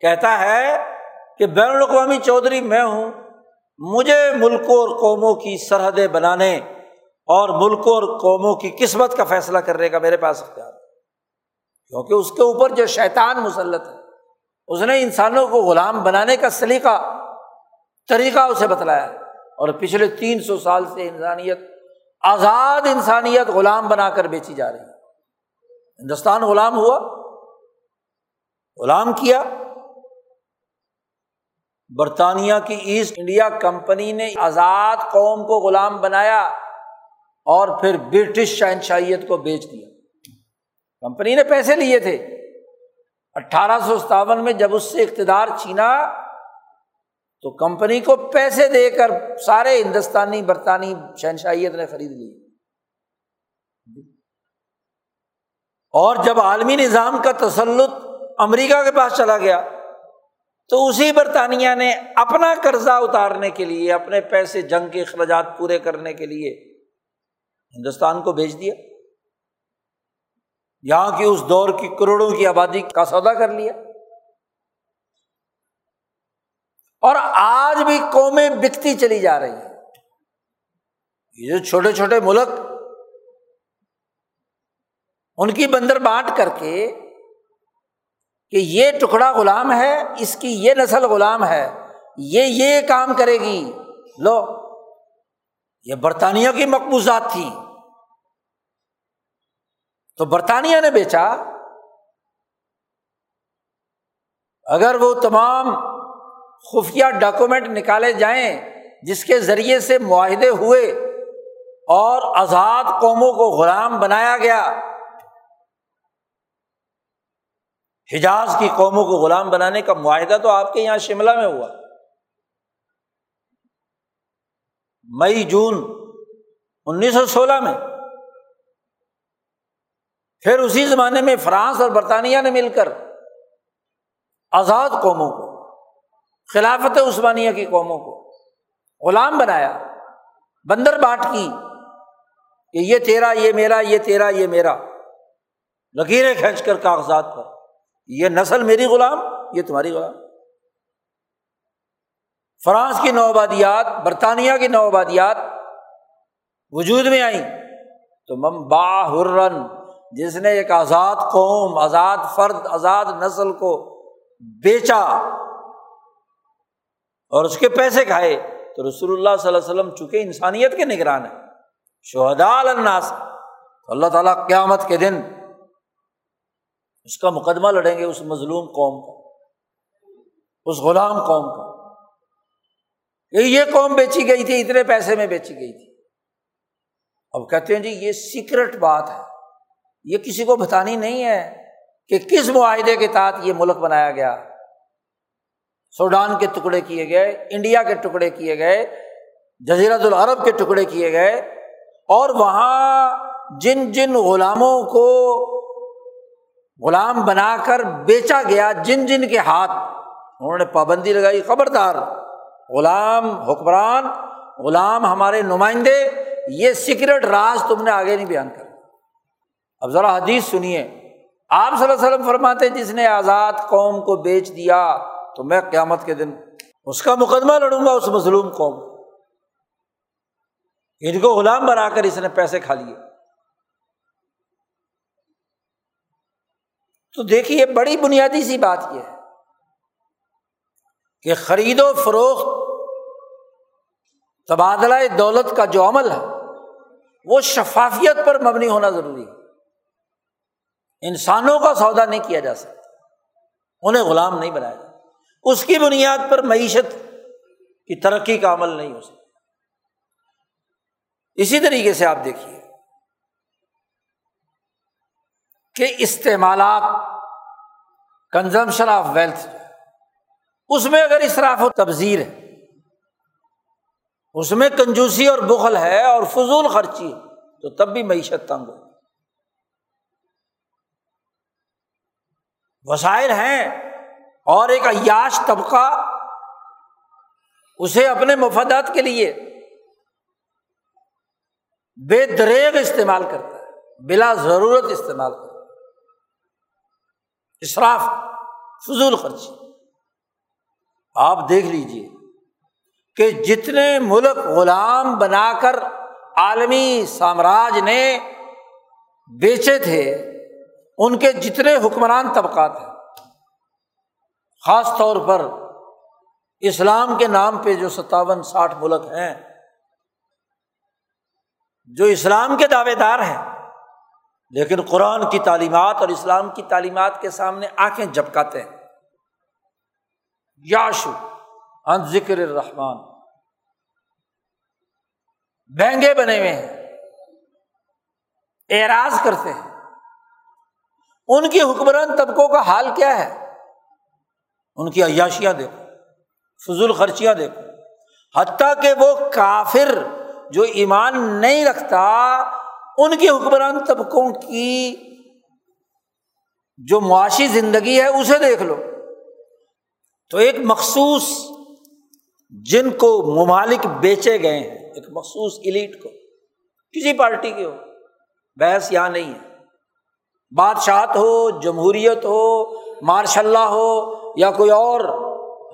کہتا ہے کہ بین الاقوامی چودھری میں ہوں، مجھے ملکوں اور قوموں کی سرحدیں بنانے اور ملکوں اور قوموں کی قسمت کا فیصلہ کرنے کا میرے پاس اختیار کیونکہ اس کے اوپر جو شیطان مسلط ہے، اس نے انسانوں کو غلام بنانے کا سلیقہ طریقہ اسے بتلایا اور پچھلے تین سو سال سے انسانیت، آزاد انسانیت غلام بنا کر بیچی جا رہی ہے۔ ہندوستان غلام ہوا، غلام کیا۔ برطانیہ کی ایسٹ انڈیا کمپنی نے آزاد قوم کو غلام بنایا اور پھر برٹش شہنشاہیت کو بیچ دیا۔ کمپنی نے پیسے لیے تھے۔ اٹھارہ سو ستاون میں جب اس سے اقتدار چھینا، تو کمپنی کو پیسے دے کر سارے ہندوستانی برطانوی شہنشاہیت نے خرید لی اور جب عالمی نظام کا تسلط امریکہ کے پاس چلا گیا، تو اسی برطانیہ نے اپنا قرضہ اتارنے کے لیے، اپنے پیسے جنگ کے اخراجات پورے کرنے کے لیے ہندوستان کو بھیج دیا۔ یہاں کی اس دور کی کروڑوں کی آبادی کا سودا کر لیا۔ اور آج بھی قومیں بکتی چلی جا رہی ہیں۔ یہ جو چھوٹے چھوٹے ملک، ان کی بندر بانٹ کر کے کہ یہ ٹکڑا غلام ہے، اس کی یہ نسل غلام ہے، یہ یہ کام کرے گی۔ لو، یہ برطانیہ کی مقبوضات تھی تو برطانیہ نے بیچا۔ اگر وہ تمام خفیہ ڈاکومنٹ نکالے جائیں جس کے ذریعے سے معاہدے ہوئے اور آزاد قوموں کو غلام بنایا گیا، حجاز کی قوموں کو غلام بنانے کا معاہدہ تو آپ کے یہاں شملہ میں ہوا۔ مئی جون انیس سو سولہ میں پھر اسی زمانے میں فرانس اور برطانیہ نے مل کر آزاد قوموں کو، خلافت عثمانیہ کی قوموں کو غلام بنایا، بندر بانٹ کی، کہ یہ تیرا، یہ میرا، یہ تیرا، یہ میرا۔ لکیریں کھینچ کر کاغذات پر، یہ نسل میری غلام، یہ تمہاری غلام۔ فرانس کی نوآبادیات، برطانیہ کی نوآبادیات وجود میں آئیں تو مم با ہرن۔ جس نے ایک آزاد قوم، آزاد فرد، آزاد نسل کو بیچا اور اس کے پیسے کھائے، تو رسول اللہ صلی اللہ علیہ وسلم چونکہ انسانیت کے نگران ہے شہدا الناس اللہ تعالیٰ قیامت کے دن اس کا مقدمہ لڑیں گے اس مظلوم قوم کا، اس غلام قوم کا یہ قوم بیچی گئی تھی، اتنے پیسے میں بیچی گئی تھی۔ اب کہتے ہیں جی یہ سیکرٹ بات ہے۔ یہ کسی کو بتانی نہیں ہے کہ کس معاہدے کے تحت یہ ملک بنایا گیا۔ سوڈان کے ٹکڑے کیے گئے، انڈیا کے ٹکڑے کیے گئے جزیرت العرب کے ٹکڑے کیے گئے، اور وہاں جن جن غلاموں کو غلام بنا کر بیچا گیا، جن جن کے ہاتھ، انہوں نے پابندی لگائی، خبردار، غلام حکمران، غلام ہمارے نمائندے، یہ سیکرٹ راز تم نے آگے نہیں بیان کر اب ذرا حدیث سنیے۔ آپ صلی اللہ علیہ وسلم فرماتے جس نے آزاد قوم کو بیچ دیا، تو میں قیامت کے دن اس کا مقدمہ لڑوں گا، اس مظلوم قوم۔ ان کو غلام بنا کر اس نے پیسے کھا لیے۔ تو دیکھیے، بڑی بنیادی سی بات یہ ہے کہ خرید و فروخت تبادلہ دولت کا جو عمل ہے، وہ شفافیت پر مبنی ہونا ضروری ہے۔ انسانوں کا سودا نہیں کیا جا سکتا۔ انہیں غلام نہیں بنایا جاتا اس کی بنیاد پر معیشت کی ترقی کا عمل نہیں ہو سکتا۔ اسی طریقے سے آپ دیکھیے کہ استعمالات کنزمپشن آف ویلتھ اس میں اگر اصراف و تبزیر ہے، اس میں کنجوسی اور بخل ہے اور فضول خرچی تو تب بھی معیشت تنگ ہو وسائل ہیں اور ایک عیاش طبقہ اسے اپنے مفادات کے لیے بے دریغ استعمال کرتا ہے، بلا ضرورت استعمال کرتا ہے۔ اصراف فضول خرچی۔ آپ دیکھ لیجیے کہ جتنے ملک غلام بنا کر عالمی سامراج نے بیچے تھے ان کے جتنے حکمران طبقات ہیں، خاص طور پر اسلام کے نام پہ جو ستاون ساٹھ ملک ہیں، جو اسلام کے دعوے دار ہیں، لیکن قرآن کی تعلیمات اور اسلام کی تعلیمات کے سامنے آنکھیں جھپکاتے ہیں۔ یاشو ان ذکر الرحمان بہنگے بنے ہوئے ہیں، اعراض کرتے ہیں۔ ان کی حکمران طبقوں کا حال کیا ہے؟ ان کی عیاشیاں دیکھو، فضول خرچیاں دیکھو۔ حتیٰ کہ وہ کافر جو ایمان نہیں رکھتا، ان کی حکمران طبقوں کی جو معاشی زندگی ہے، اسے دیکھ لو۔ تو ایک مخصوص جن کو ممالک بیچے گئے ہیں، ایک مخصوص ایلیٹ کو، کسی پارٹی کے ہو، بحث یہاں نہیں ہے۔ بادشاہت ہو، جمہوریت ہو مارشاء اللہ ہو یا کوئی اور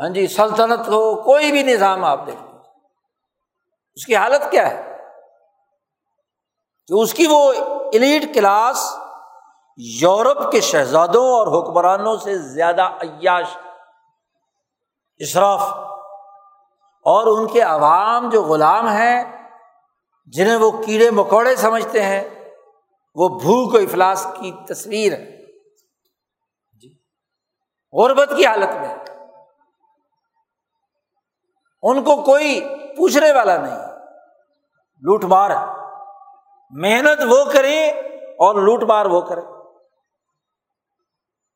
ہاں جی سلطنت ہو، کوئی بھی نظام آپ دیکھ اس کی حالت کیا ہے؟ کہ اس کی وہ ایلیٹ کلاس یورپ کے شہزادوں اور حکمرانوں سے زیادہ عیاش، اشراف، اور ان کے عوام جو غلام ہیں، جنہیں وہ کیڑے مکوڑے سمجھتے ہیں وہ بھوک و افلاس کی تصویر ہے۔ جی۔ غربت کی حالت میں۔ ان کو کوئی پوچھنے والا نہیں۔ لوٹ مار۔ محنت وہ کرے اور لوٹ مار وہ کرے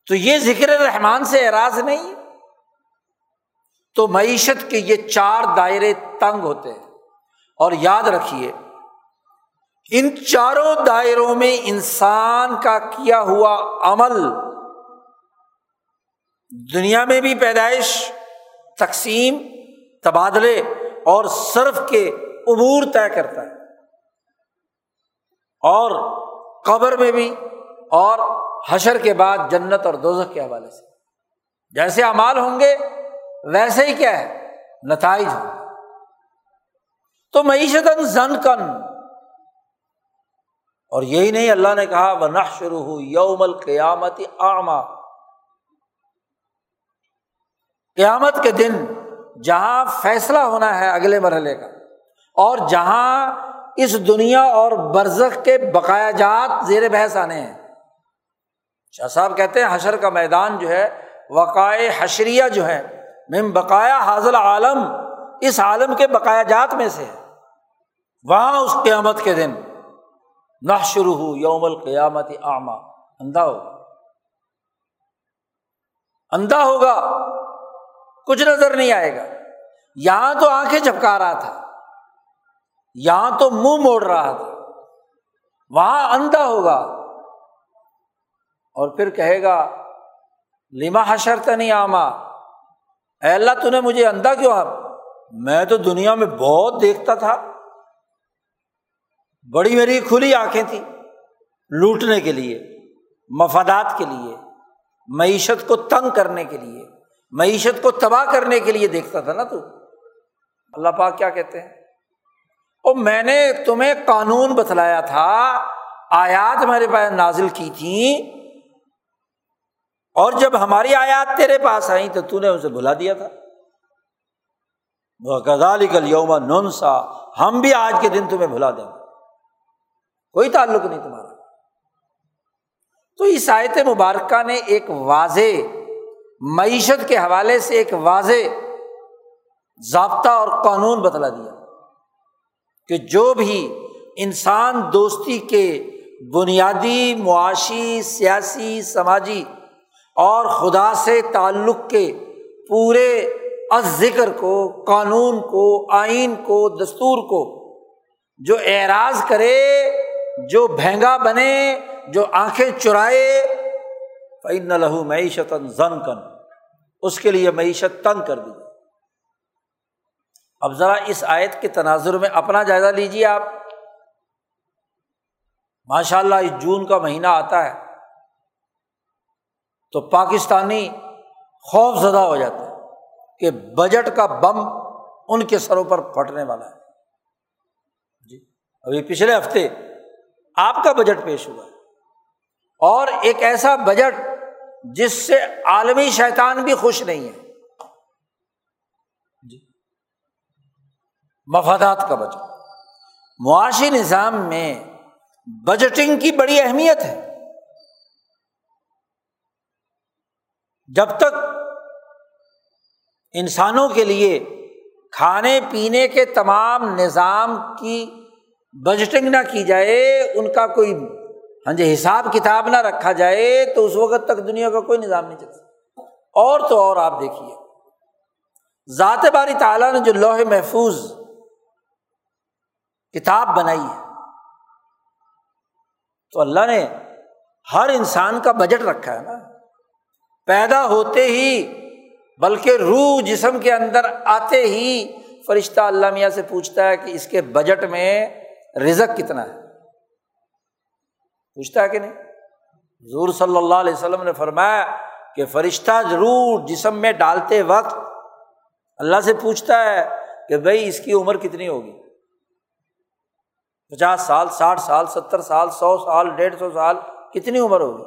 تو یہ ذکر رحمان سے اعراض نہیں۔ تو معیشت کے یہ چار دائرے تنگ ہوتے ہیں۔ اور یاد رکھیے۔ ان چاروں دائروں میں انسان کا کیا ہوا عمل؟ دنیا میں بھی پیدائش، تقسیم، تبادلے اور صرف کے امور طے کرتا ہے۔ اور قبر میں بھی، اور حشر کے بعد جنت اور دوزخ کے حوالے سے۔ جیسے امال ہوں گے، ویسے ہی کیا ہے؟ نتائج ہو تو معیشت زن کن اور یہی نہیں اللہ نے کہا وہ نہ شروع ہو یوم القیامت آما قیامت کے دن جہاں فیصلہ ہونا ہے اگلے مرحلے کا، اور جہاں اس دنیا اور برزخ کے بقایا جات زیر بحث آنے ہیں۔ شاہ صاحب کہتے ہیں، حشر کا میدان جو ہے، وقائے حشریہ جو ہے مم بقایا حاضل عالم، اس عالم کے بقایا جات میں سے وہاں اس قیامت کے دن نہ شروع ہو یوم القیامت آما اندھا ہوگا. اندھا ہوگا. کچھ نظر نہیں آئے گا. یہاں تو آنکھیں جھپکا رہا تھا. یہاں تو منہ موڑ رہا تھا. وہاں اندھا ہوگا. اور پھر کہے گا، لما حشر نہیں آما اے اللہ، تو نے مجھے اندھا کیوں آپ میں تو دنیا میں بہت دیکھتا تھا۔ بڑی میری کھلی آنکھیں تھیں لوٹنے کے لیے، مفادات کے لیے، معیشت کو تنگ کرنے کے لیے، معیشت کو تباہ کرنے کے لیے دیکھتا تھا نا تو۔ اللہ پاک کیا کہتے ہیں؟ اور میں نے تمہیں قانون بتلایا تھا، آیات ہمارے پاس نازل کی تھی اور جب ہماری آیات تیرے پاس آئی تو تو نے اسے بھلا دیا تھا۔ وہ غزال کل یوم ننسا ہم بھی آج کے دن تمہیں بھلا دیں گے۔ کوئی تعلق نہیں تمہارا۔ تو اس آیت مبارکہ نے ایک واضح معیشت کے حوالے سے ایک واضح ضابطہ اور قانون بتلا دیا کہ جو بھی انسان دوستی کے بنیادی، معاشی، سیاسی، سماجی اور خدا سے تعلق کے پورے از ذکر کو، قانون کو، آئین کو، دستور کو جو اعراض کرے جو بھینگا بنے، جو آنکھیں چرائے فعن لہو معیشت زن کن اس کے لیے معیشت تنگ کر دی اب ذرا اس آیت کے تناظر میں اپنا جائزہ لیجیے آپ۔ ماشاء اللہ اس جون کا مہینہ آتا ہے۔ تو پاکستانی خوف زدہ ہو جاتے ہیں کہ بجٹ کا بم ان کے سروں پر پھٹنے والا ہے۔ جی ابھی پچھلے ہفتے آپ کا بجٹ پیش ہوا اور ایک ایسا بجٹ جس سے عالمی شیطان بھی خوش نہیں ہے۔ جی۔ مفادات کا بجٹ معاشی نظام میں بجٹنگ کی بڑی اہمیت ہے۔ جب تک انسانوں کے لیے کھانے پینے کے تمام نظام کی بجٹنگ نہ کی جائے، ان کا کوئی ہاں جی حساب کتاب نہ رکھا جائے تو اس وقت تک دنیا کا کوئی نظام نہیں چل سکتا۔ اور تو اور آپ دیکھیے۔ ذات باری تعالیٰ نے جو لوہے محفوظ کتاب بنائی ہے، تو اللہ نے ہر انسان کا بجٹ رکھا ہے نا۔ پیدا ہوتے ہی، بلکہ روح جسم کے اندر آتے ہی فرشتہ اللہ میاں سے پوچھتا ہے کہ اس کے بجٹ میں رزق کتنا ہے؟ پوچھتا ہے کہ نہیں؟ حضور صلی اللہ علیہ وسلم نے فرمایا کہ فرشتہ ضرور جسم میں ڈالتے وقت اللہ سے پوچھتا ہے کہ بھائی اس کی عمر کتنی ہوگی؟ پچاس سال، ساٹھ سال، ستر سال، سو سال، ڈیڑھ سو سال، کتنی عمر ہوگی؟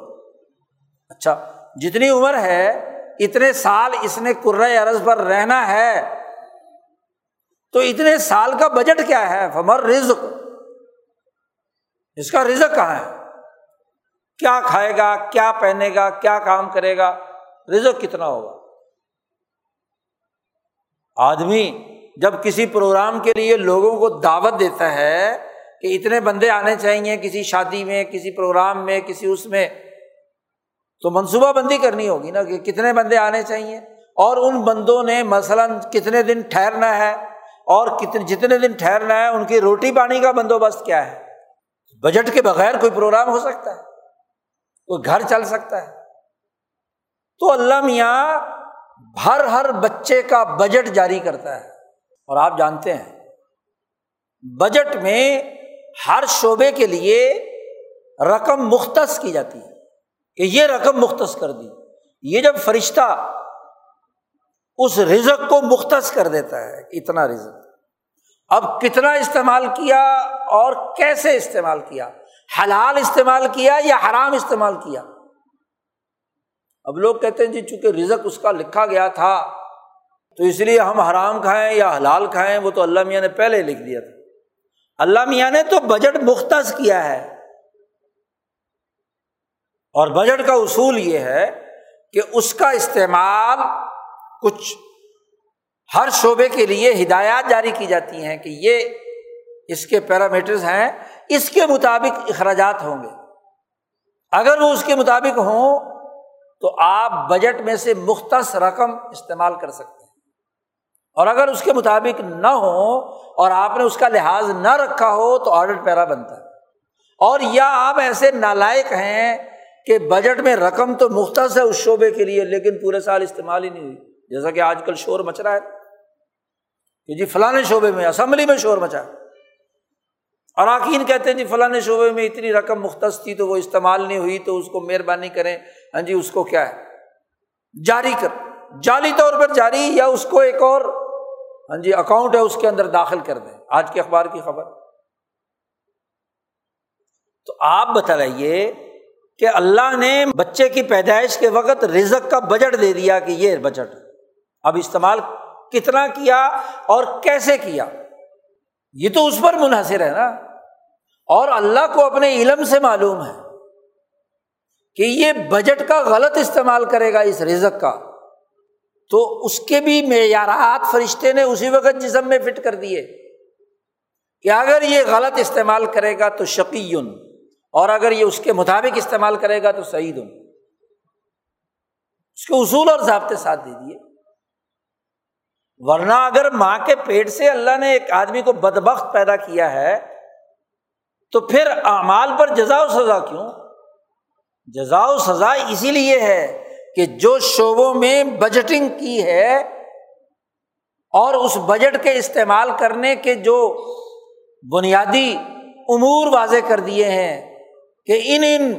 اچھا جتنی عمر ہے، اتنے سال اس نے عرض پر رہنا ہے۔ تو اتنے سال کا بجٹ کیا ہے؟ فمر رزق۔ اس کا رزق کہاں ہے؟ کیا کھائے گا، کیا پہنے گا، کیا کام کرے گا؟ رزق کتنا ہوگا؟ آدمی جب کسی پروگرام کے لیے لوگوں کو دعوت دیتا ہے کہ اتنے بندے آنے چاہیے کسی شادی میں، کسی پروگرام میں، کسی اس میں، تو منصوبہ بندی کرنی ہوگی نا کہ کتنے بندے آنے چاہیے؟ اور ان بندوں نے مثلاً کتنے دن ٹھہرنا ہے؟ اور کتنے جتنے دن ٹھہرنا ہے، ان کی روٹی پانی کا بندوبست کیا ہے؟ بجٹ کے بغیر کوئی پروگرام ہو سکتا ہے، کوئی گھر چل سکتا ہے۔ تو اللہ میاں ہر ہر بچے کا بجٹ جاری کرتا ہے۔ اور آپ جانتے ہیں، بجٹ میں ہر شعبے کے لیے رقم مختص کی جاتی ہے کہ یہ رقم مختص کر دی۔ یہ جب فرشتہ اس رزق کو مختص کر دیتا ہے، اتنا رزق۔ اب کتنا استعمال کیا اور کیسے استعمال کیا؟ حلال استعمال کیا یا حرام استعمال کیا؟ اب لوگ کہتے ہیں جی چونکہ رزق اس کا لکھا گیا تھا، تو اس لیے ہم حرام کھائیں یا حلال کھائیں، وہ تو اللہ میاں نے پہلے لکھ دیا تھا۔ اللہ میاں نے تو بجٹ مختص کیا ہے۔ اور بجٹ کا اصول یہ ہے کہ اس کا استعمال کچھ ہر شعبے کے لیے ہدایات جاری کی جاتی ہیں کہ یہ اس کے پیرامیٹرز ہیں، اس کے مطابق اخراجات ہوں گے۔ اگر وہ اس کے مطابق ہوں تو آپ بجٹ میں سے مختص رقم استعمال کر سکتے ہیں۔ اور اگر اس کے مطابق نہ ہو اور آپ نے اس کا لحاظ نہ رکھا ہو تو آڈر پیرا بنتا ہے۔ اور یا آپ ایسے نالائق ہیں کہ بجٹ میں رقم تو مختص ہے اس شعبے کے لیے لیکن پورے سال استعمال ہی نہیں ہوئی۔ جیسا کہ آج کل شور مچ رہا ہے۔ کہ جی فلاں شعبے میں اسمبلی میں شور مچا۔ اراکین کہتے ہیں جی فلاں شعبے میں اتنی رقم مختص تھی تو وہ استعمال نہیں ہوئی تو اس کو مہربانی کریں۔ ہاں جی اس کو کیا ہے؟ جاری کر۔ جعلی طور پر جاری یا اس کو ایک اور ہاں جی اکاؤنٹ ہے اس کے اندر داخل کر دیں۔ آج کے اخبار کی خبر۔ تو آپ بتائیے کہ اللہ نے بچے کی پیدائش کے وقت رزق کا بجٹ دے دیا کہ یہ بجٹ اب استعمال کتنا کیا اور کیسے کیا؟ یہ تو اس پر منحصر ہے نا۔ اور اللہ کو اپنے علم سے معلوم ہے کہ یہ بجٹ کا غلط استعمال کرے گا اس رزق کا۔ تو اس کے بھی معیارات فرشتے نے اسی وقت جسم میں فٹ کر دیے۔ کہ اگر یہ غلط استعمال کرے گا تو شقیون اور اگر یہ اس کے مطابق استعمال کرے گا تو سعید۔ ان اس کے اصول اور ضابطے ساتھ دے دیے۔ ورنہ اگر ماں کے پیٹ سے اللہ نے ایک آدمی کو بدبخت پیدا کیا ہے، تو پھر اعمال پر جزا و سزا کیوں؟ جزا و سزا اسی لیے ہے کہ جو شعبوں میں بجٹنگ کی ہے اور اس بجٹ کے استعمال کرنے کے جو بنیادی امور واضح کر دیے ہیں کہ ان ان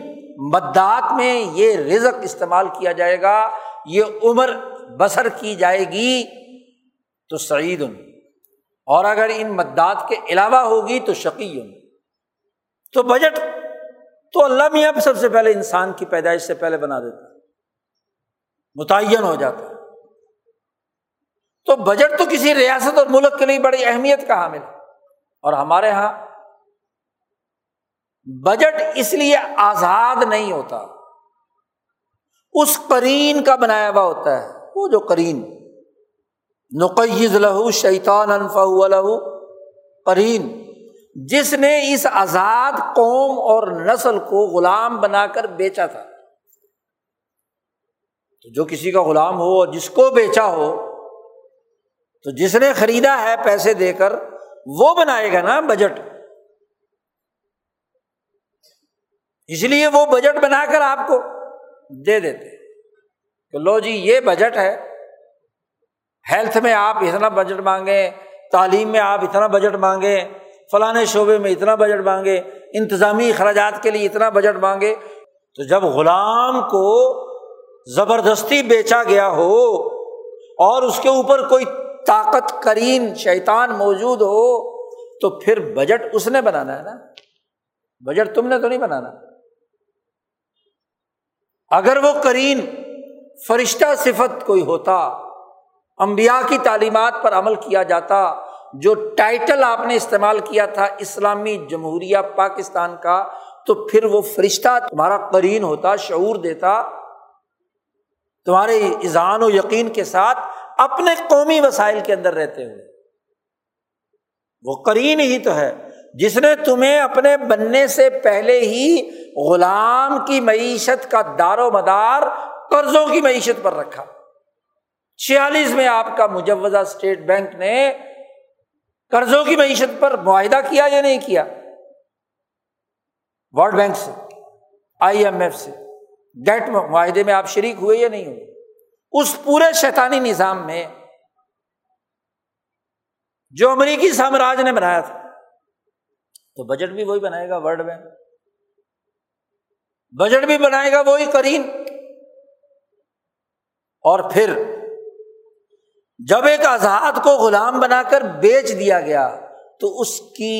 مدات میں یہ رزق استعمال کیا جائے گا، یہ عمر بسر کی جائے گی۔ تو سعید۔ ان اور اگر ان مدات کے علاوہ ہوگی تو شقی۔ ان تو بجٹ تو اللہ میاں سب سے پہلے انسان کی پیدائش سے پہلے بنا دیتا۔ متعین ہو جاتا۔ ہے تو بجٹ تو کسی ریاست اور ملک کے لیے بڑی اہمیت کا حامل ہے۔ اور ہمارے یہاں بجٹ اس لیے آزاد نہیں ہوتا۔ اس کرین کا بنایا ہوا ہوتا ہے۔ وہ جو کرین نقیز لہو شیطان انفا لہو جس نے اس آزاد قوم اور نسل کو غلام بنا کر بیچا تھا۔ تو جو کسی کا غلام ہو اور جس کو بیچا ہو، تو جس نے خریدا ہے پیسے دے کر، وہ بنائے گا نا بجٹ۔ اس لیے وہ بجٹ بنا کر آپ کو دے دیتے۔ کہ لو جی یہ بجٹ ہے۔ ہیلتھ میں آپ اتنا بجٹ مانگیں، تعلیم میں آپ اتنا بجٹ مانگیں، فلاں شعبے میں اتنا بجٹ مانگے انتظامی اخراجات کے لیے اتنا بجٹ مانگے تو جب غلام کو زبردستی بیچا گیا ہو اور اس کے اوپر کوئی طاقت کرین شیطان موجود ہو، تو پھر بجٹ اس نے بنانا ہے نا؟ بجٹ تم نے تو نہیں بنانا۔ اگر وہ کرین فرشتہ صفت کوئی ہوتا امبیا کی تعلیمات پر عمل کیا جاتا، جو ٹائٹل آپ نے استعمال کیا تھا اسلامی جمہوریہ پاکستان کا، تو پھر وہ فرشتہ تمہارا کرین ہوتا، شعور دیتا۔ تمہارے ایزان و یقین کے ساتھ اپنے قومی وسائل کے اندر رہتے ہوئے۔ وہ کرین ہی تو ہے، جس نے تمہیں اپنے بننے سے پہلے ہی غلام کی معیشت کا دار و مدار قرضوں کی معیشت پر رکھا۔ چھیالیس میں آپ کا مجوزہ اسٹیٹ بینک نے قرضوں کی معیشت پر معاہدہ کیا یا نہیں کیا؟ ورلڈ بینک سے؟ آئی ایم ایف سے۔ گیٹ معاہدے میں آپ شریک ہوئے یا نہیں ہوئے؟ اس پورے شیطانی نظام میں جو امریکی سامراج نے بنایا تھا، تو بجٹ بھی وہی بنائے گا ورلڈ بینک۔ بجٹ بھی بنائے گا وہی کرین اور پھر جب ایک آزاد کو غلام بنا کر بیچ دیا گیا، تو اس کی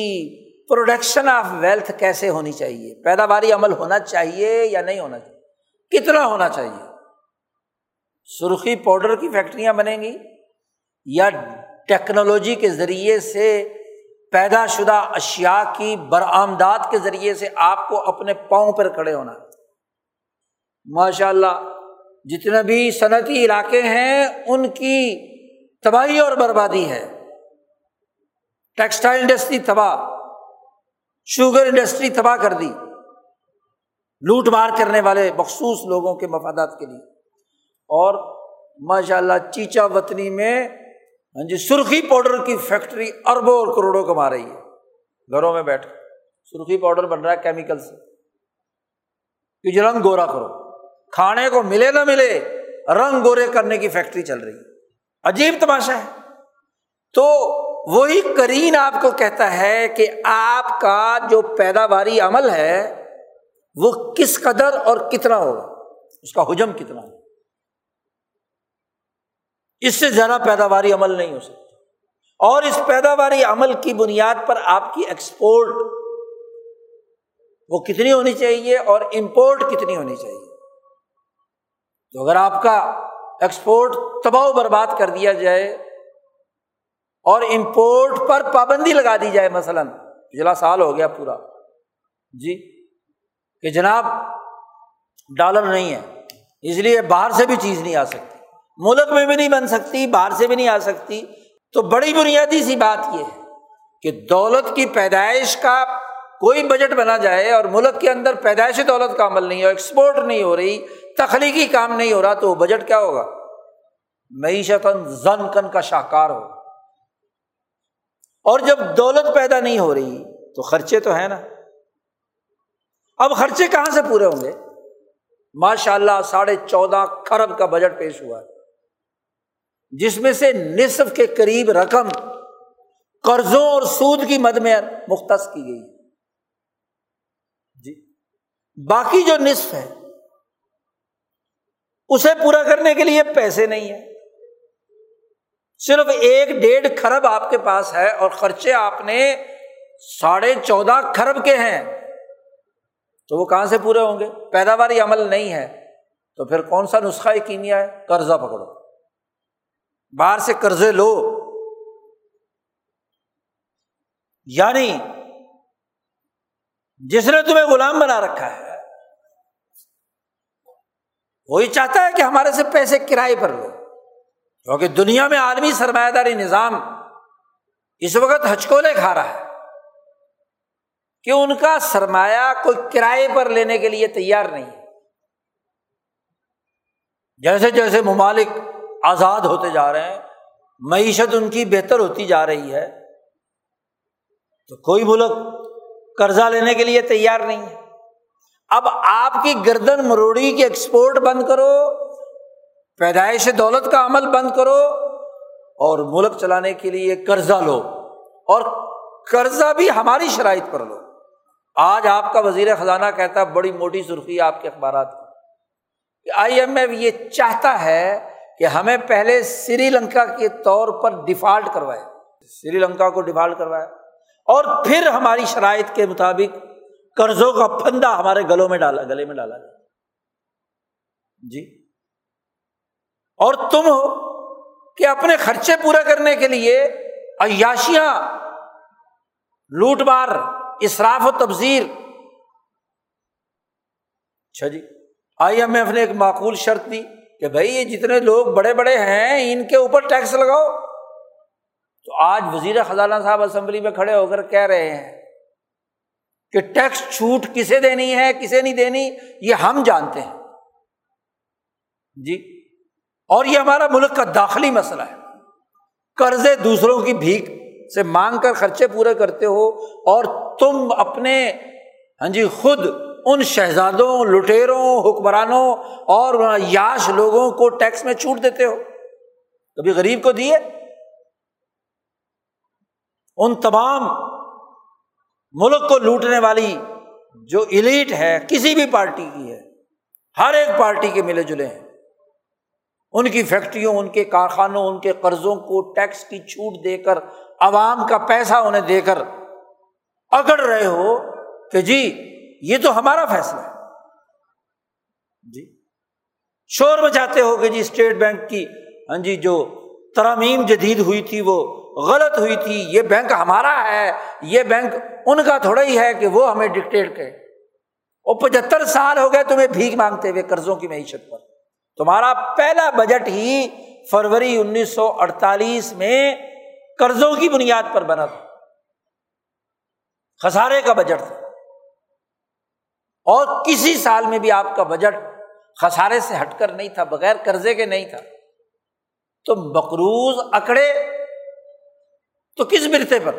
پروڈکشن آف ویلتھ کیسے ہونی چاہیے؟ پیداواری عمل ہونا چاہیے یا نہیں ہونا چاہیے؟ کتنا ہونا چاہیے؟ سرخی پاؤڈر کی فیکٹریاں بنیں گی یا ٹیکنالوجی کے ذریعے سے پیدا شدہ اشیا کی برآمدات کے ذریعے سے آپ کو اپنے پاؤں پر کھڑے ہونا۔ ماشاء اللہ جتنے بھی صنعتی علاقے ہیں، ان کی تباہی اور بربادی ہے۔ ٹیکسٹائل انڈسٹری تباہ، شوگر انڈسٹری تباہ کر دی۔ لوٹ مار کرنے والے مخصوص لوگوں کے مفادات کے لیے۔ اور ماشاء اللہ چیچا وطنی میں ہاں جی سرخی پاؤڈر کی فیکٹری اربوں اور کروڑوں کما رہی ہے۔ گھروں میں بیٹھ کر۔ سرخی پاؤڈر بن رہا ہے کیمیکل سے۔ کہ رنگ گورا کرو۔ کھانے کو ملے نہ ملے، رنگ گورے کرنے کی فیکٹری چل رہی ہے۔ عجیب تماشا ہے۔ تو وہی کرین آپ کو کہتا ہے کہ آپ کا جو پیداواری عمل ہے، وہ کس قدر اور کتنا ہوگا؟ اس کا حجم کتنا ہوگا؟ اس سے زیادہ پیداواری عمل نہیں ہو سکتا۔ اور اس پیداواری عمل کی بنیاد پر آپ کی ایکسپورٹ وہ کتنی ہونی چاہیے اور امپورٹ کتنی ہونی چاہیے۔ تو اگر آپ کا ایکسپورٹ تباہ و برباد کر دیا جائے اور امپورٹ پر پابندی لگا دی جائے مثلاً۔ پچھلا سال ہو گیا پورا۔ جی کہ جناب، ڈالر نہیں ہے۔ اس لیے باہر سے بھی چیز نہیں آ سکتی۔ ملک میں بھی نہیں بن سکتی، باہر سے بھی نہیں آ سکتی۔ تو بڑی بنیادی سی بات یہ ہے کہ دولت کی پیدائش کا کوئی بجٹ بنا جائے اور ملک کے اندر پیدائشی دولت کا عمل نہیں ہو، ایکسپورٹ نہیں ہو رہی تخلیقی کام نہیں ہو رہا تو بجٹ کیا ہوگا؟ معیشت زن کن کا شاہکار ہو اور جب دولت پیدا نہیں ہو رہی تو خرچے تو ہے نا۔ اب خرچے کہاں سے پورے ہوں گے؟ ماشاء اللہ ساڑھے چودہ کھرب کا بجٹ پیش ہوا ہے۔ جس میں سے نصف کے قریب رقم قرضوں اور سود کی مد میں مختص کی گئی جی۔ باقی جو نصف ہے اسے پورا کرنے کے لیے پیسے نہیں ہے صرف ایک ڈیڑھ کھرب آپ کے پاس ہے اور خرچے آپ نے ساڑھے چودہ کھرب کے ہیں۔ تو وہ کہاں سے پورے ہوں گے؟ پیداواری عمل نہیں ہے۔ تو پھر کون سا نسخہ کیمیا ہے؟ قرضہ پکڑو۔ باہر سے قرضے لو۔ یعنی جس نے تمہیں غلام بنا رکھا ہے وہی چاہتا ہے کہ ہمارے سے پیسے کرائے پر لو۔ کیونکہ دنیا میں عالمی سرمایہ داری نظام اس وقت ہچکولے کھا رہا ہے کہ ان کا سرمایہ کوئی کرائے پر لینے کے لیے تیار نہیں جیسے جیسے ممالک آزاد ہوتے جا رہے ہیں، معیشت ان کی بہتر ہوتی جا رہی ہے، تو کوئی ملک قرضہ لینے کے لیے تیار نہیں ہے۔ اب آپ کی گردن مروڑی کی ایکسپورٹ بند کرو، پیدائش دولت کا عمل بند کرو اور ملک چلانے کے لیے قرضہ لو اور قرضہ بھی ہماری شرائط پر لو۔ آج آپ کا وزیر خزانہ کہتا ہے، بڑی موٹی سرخی آپ کے اخبارات کی۔ آئی ایم ایف یہ چاہتا ہے کہ ہمیں پہلے سری لنکا کے طور پر ڈیفالٹ کروائے۔ سری لنکا کو ڈیفالٹ کروائے اور پھر ہماری شرائط کے مطابق قرضوں کا پھندا ہمارے گلوں میں ڈالا، گلے میں ڈالا جی۔ اور تم ہو کہ اپنے خرچے پورے کرنے کے لیے عیاشیاں، لوٹ مار اصراف و تبزیر اچھا جی آئی ایم ایف نے ایک معقول شرط دی کہ بھائی یہ جتنے لوگ بڑے بڑے ہیں، ان کے اوپر ٹیکس لگاؤ۔ تو آج وزیر خزانہ صاحب اسمبلی میں کھڑے ہو کر کہہ رہے ہیں کہ ٹیکس چھوٹ کسے دینی ہے، کسے نہیں دینی، یہ ہم جانتے ہیں۔ جی۔ اور یہ ہمارا ملک کا داخلی مسئلہ ہے۔ قرضے دوسروں کی بھیک سے مانگ کر خرچے پورے کرتے ہو اور تم اپنے ہاں جی خود ان شہزادوں لٹیروں حکمرانوں اور یاش لوگوں کو ٹیکس میں چھوٹ دیتے ہو۔ کبھی غریب کو دیے؟ ان تمام ملک کو لوٹنے والی جو ایلیٹ ہے، کسی بھی پارٹی کی ہے، ہر ایک پارٹی کے ملے جلے ہیں۔ ان کی فیکٹریوں، ان کے کارخانوں، ان کے قرضوں کو ٹیکس کی چھوٹ دے کر، عوام کا پیسہ انہیں دے کر اکڑ رہے ہو کہ جی یہ تو ہمارا فیصلہ ہے۔ جی شور مچاتے ہو کہ جی اسٹیٹ بینک کی ہاں جی جو ترامیم جدید ہوئی تھی، وہ غلط ہوئی تھی، یہ بینک ہمارا ہے، یہ بینک ان کا تھوڑا ہی ہے کہ وہ ہمیں ڈکٹیٹ کرے۔ وہ پچہتر سال ہو گئے تمہیں بھیک مانگتے ہوئے قرضوں کی معیشت پر۔ تمہارا پہلا بجٹ ہی فروری انیس سو اڑتالیس میں قرضوں کی بنیاد پر بنا تھا۔ خسارے کا بجٹ تھا۔ اور کسی سال میں بھی آپ کا بجٹ خسارے سے ہٹ کر نہیں تھا، بغیر قرضے کے نہیں تھا۔ تو مقروض اکڑے تو کس مرتے پر؟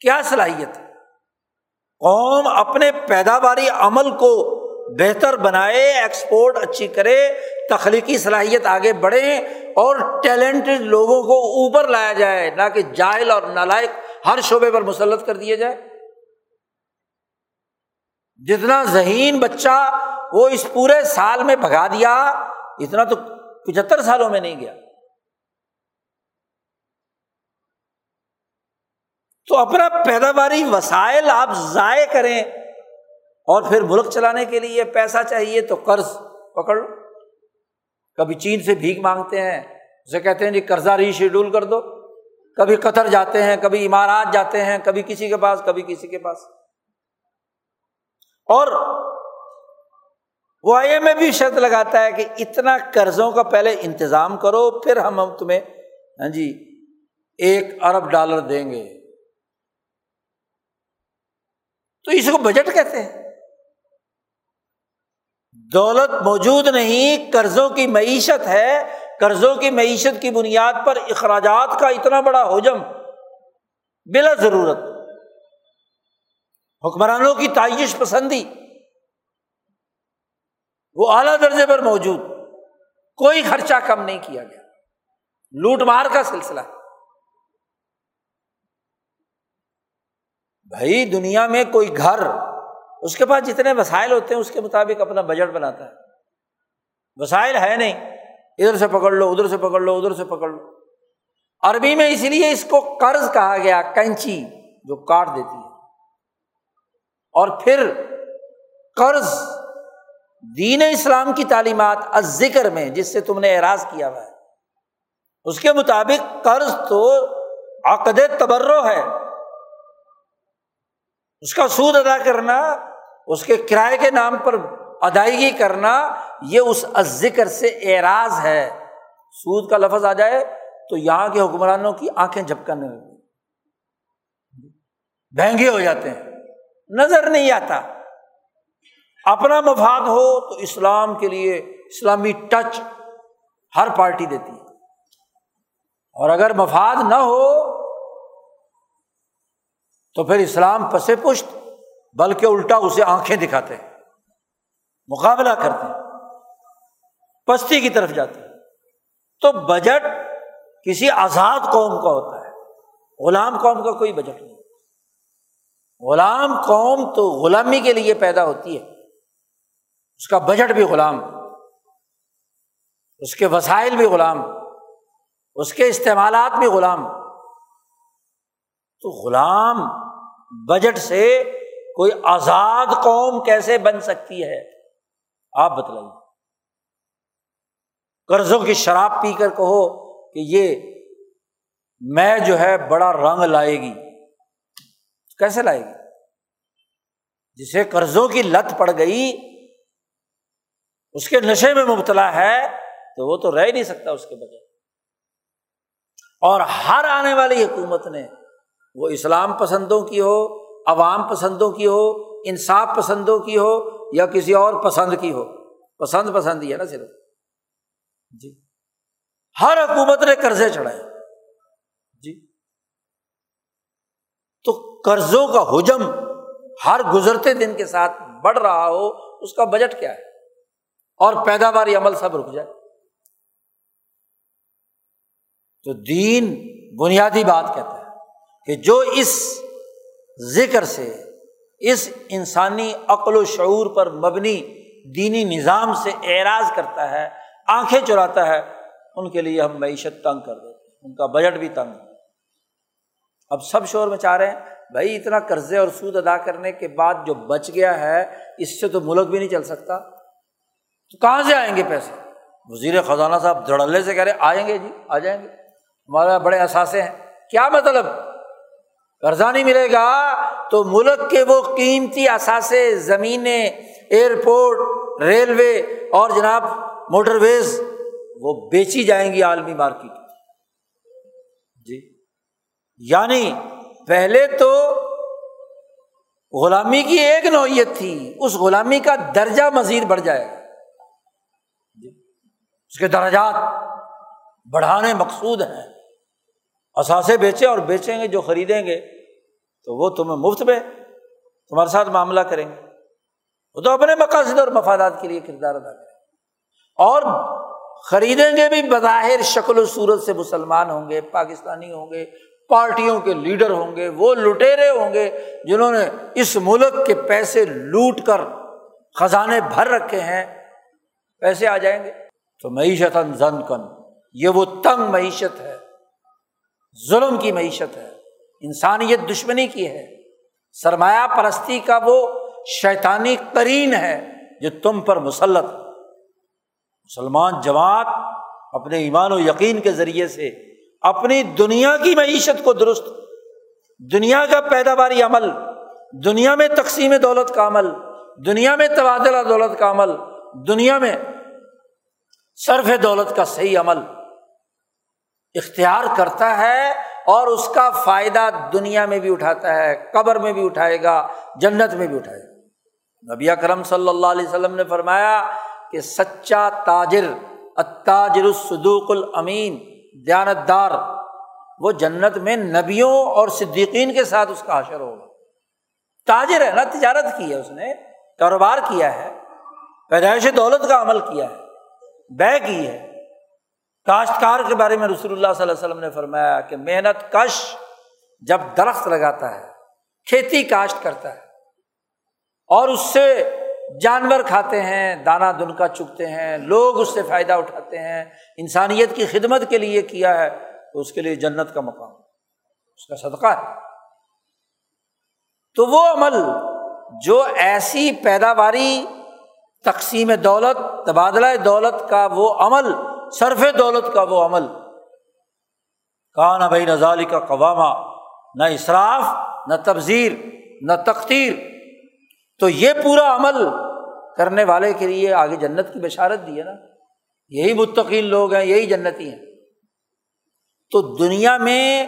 کیا صلاحیت؟ قوم اپنے پیداواری عمل کو بہتر بنائے ایکسپورٹ اچھی کرے، تخلیقی صلاحیت آگے بڑھے اور ٹیلنٹڈ لوگوں کو اوپر لایا جائے، نہ کہ جائل اور نالائق ہر شعبے پر مسلط کر دیا جائے۔ جتنا ذہین بچہ وہ اس پورے سال میں بھگا دیا، اتنا تو پچہتر سالوں میں نہیں گیا۔ تو اپنا پیداواری وسائل آپ ضائع کریں اور پھر ملک چلانے کے لیے پیسہ چاہیے تو قرض پکڑ لو۔ کبھی چین سے بھیک مانگتے ہیں، اسے کہتے ہیں جی قرضہ ری شیڈول کر دو۔ کبھی قطر جاتے ہیں، کبھی عمارات جاتے ہیں، کبھی کسی کے پاس، کبھی کسی کے پاس۔ اور وہ آئی ایم بھی شرط لگاتا ہے کہ اتنا قرضوں کا پہلے انتظام کرو، پھر ہم ہم تمہیں ہاں جی ایک ارب ڈالر دیں گے۔ تو اس کو بجٹ کہتے ہیں۔ دولت موجود نہیں، قرضوں کی معیشت ہے۔ قرضوں کی معیشت کی بنیاد پر اخراجات کا اتنا بڑا حجم بلا ضرورت۔ حکمرانوں کی تعیش پسندی۔ وہ اعلیٰ درجے پر موجود۔ کوئی خرچہ کم نہیں کیا گیا۔ لوٹ مار کا سلسلہ۔ بھائی دنیا میں کوئی گھر، اس کے پاس جتنے وسائل ہوتے ہیں، اس کے مطابق اپنا بجٹ بناتا ہے۔ وسائل ہے نہیں۔ ادھر سے پکڑ لو، ادھر سے پکڑ لو، ادھر سے پکڑ لو۔ عربی میں اس لیے اس کو قرض کہا گیا، کینچی، جو کاٹ دیتی ہے۔ اور پھر قرض، دین اسلام کی تعلیمات ذکر میں، جس سے تم نے اعراض کیا ہوا ہے۔ اس کے مطابق قرض تو عقد تبرو ہے۔ اس کا سود ادا کرنا، اس کے کرائے کے نام پر ادائیگی کرنا، یہ اس ذکر سے اعراض ہے۔ سود کا لفظ آ جائے تو یہاں کے حکمرانوں کی آنکھیں جھپکانے لگی مہنگے ہو جاتے ہیں، نظر نہیں آتا۔ اپنا مفاد ہو تو اسلام کے لیے اسلامی ٹچ ہر پارٹی دیتی ہے۔ اور اگر مفاد نہ ہو تو پھر اسلام پسے پشت، بلکہ الٹا اسے آنکھیں دکھاتے ہیں، مقابلہ کرتے ہیں، پستی کی طرف جاتے ہیں۔ تو بجٹ کسی آزاد قوم کا ہوتا ہے، غلام قوم کا کوئی بجٹ نہیں۔ غلام قوم تو غلامی کے لیے پیدا ہوتی ہے، اس کا بجٹ بھی غلام، اس کے وسائل بھی غلام، اس کے استعمالات بھی غلام۔ تو غلام بجٹ سے کوئی آزاد قوم کیسے بن سکتی ہے؟ آپ بتلائیے۔ قرضوں کی شراب پی کر کہو کہ یہ میں جو ہے بڑا رنگ لائے گی۔ کیسے لائے گی؟ جسے قرضوں کی لت پڑ گئی، اس کے نشے میں مبتلا ہے تو وہ تو رہ نہیں سکتا اس کے بجائے اور ہر آنے والی حکومت نے وہ اسلام پسندوں کی ہو، عوام پسندوں کی ہو، انصاف پسندوں کی ہو یا کسی اور پسند کی ہو۔ پسند پسند ہی ہے نا صرف۔ جی۔ ہر حکومت نے قرضے چڑھائے۔ جی۔ تو قرضوں کا حجم ہر گزرتے دن کے ساتھ بڑھ رہا ہو، اس کا بجٹ کیا ہے؟ اور پیداواری عمل سب رک جائے۔ تو دین بنیادی بات کہتا ہے کہ جو اس ذکر سے، اس انسانی عقل و شعور پر مبنی دینی نظام سے اعراض کرتا ہے، آنکھیں چراتا ہے، ان کے لیے ہم معیشت تنگ کر دیتے ہیں، ان کا بجٹ بھی تنگ اب سب شور میں چاہ رہے ہیں، بھائی اتنا قرضے اور سود ادا کرنے کے بعد جو بچ گیا ہے، اس سے تو ملک بھی نہیں چل سکتا۔ تو کہاں سے آئیں گے پیسے؟ وزیر خزانہ صاحب دھڑلے سے کہہ رہے آئیں گے جی آ جائیں گے۔ ہمارا بڑے اثاثے ہیں۔ کیا مطلب؟ قرضہ نہیں ملے گا تو ملک کے وہ قیمتی اثاثے، زمینیں، ایئرپورٹ، ریلوے اور جناب موٹر ویز، وہ بیچی جائیں گی عالمی مارکیٹ۔ جی۔ یعنی پہلے تو غلامی کی ایک نوعیت تھی، اس غلامی کا درجہ مزید بڑھ جائے جی۔ اس کے درجات بڑھانے مقصود ہیں۔ اثاثے بیچے اور بیچیں گے جو خریدیں گے، تو وہ تمہیں مفت میں تمہارے ساتھ معاملہ کریں گے۔ وہ تو اپنے مقاصد اور مفادات کے لیے کردار ادا کریں اور خریدیں گے بھی بظاہر شکل و صورت سے مسلمان ہوں گے، پاکستانی ہوں گے، پارٹیوں کے لیڈر ہوں گے، وہ لٹیرے ہوں گے جنہوں نے اس ملک کے پیسے لوٹ کر خزانے بھر رکھے ہیں، پیسے آ جائیں گے۔ تو معیشت زن کن، یہ وہ تنگ معیشت ہے۔ ظلم کی معیشت ہے، انسانیت دشمنی کی ہے۔ سرمایہ پرستی کا وہ شیطانی کرین ہے جو تم پر مسلط مسلمان جماعت اپنے ایمان و یقین کے ذریعے سے اپنی دنیا کی معیشت کو درست، دنیا کا پیداواری عمل، دنیا میں تقسیم دولت کا عمل، دنیا میں تبادلہ دولت کا عمل، دنیا میں صرف دولت کا صحیح عمل۔ اختیار کرتا ہے اور اس کا فائدہ دنیا میں بھی اٹھاتا ہے، قبر میں بھی اٹھائے گا، جنت میں بھی اٹھائے گا۔ نبی کرم صلی اللہ علیہ وسلم نے فرمایا کہ سچا تاجر اتاجر الصدوق الامین دیانت دار وہ جنت میں نبیوں اور صدیقین کے ساتھ اس کا حشر ہوگا۔ تاجر ہے نا، تجارت کی ہے اس نے، کاروبار کیا ہے، پیدائش دولت کا عمل کیا ہے، بے کی ہے۔ کاشتکار کے بارے میں رسول اللہ صلی اللہ علیہ وسلم نے فرمایا کہ محنت کش جب درخت لگاتا ہے، کھیتی کاشت کرتا ہے۔ اور اس سے جانور کھاتے ہیں، دانا دنکا چکتے ہیں، لوگ اس سے فائدہ اٹھاتے ہیں۔ انسانیت کی خدمت کے لیے کیا ہے، تو اس کے لیے جنت کا مقام۔ اس کا صدقہ ہے۔ تو وہ عمل جو ایسی پیداواری، تقسیم دولت، تبادلہ دولت کا وہ عمل صرف دولت کا وہ عمل۔ کہا نہ بھائی نظالی کا قوامہ نہ اصراف نہ تبذیر، نہ تختیر تو یہ پورا عمل کرنے والے کے لیے آگے جنت کی بشارت دی ہے نا۔ یہی متقین لوگ ہیں، یہی جنتی ہیں۔ تو دنیا میں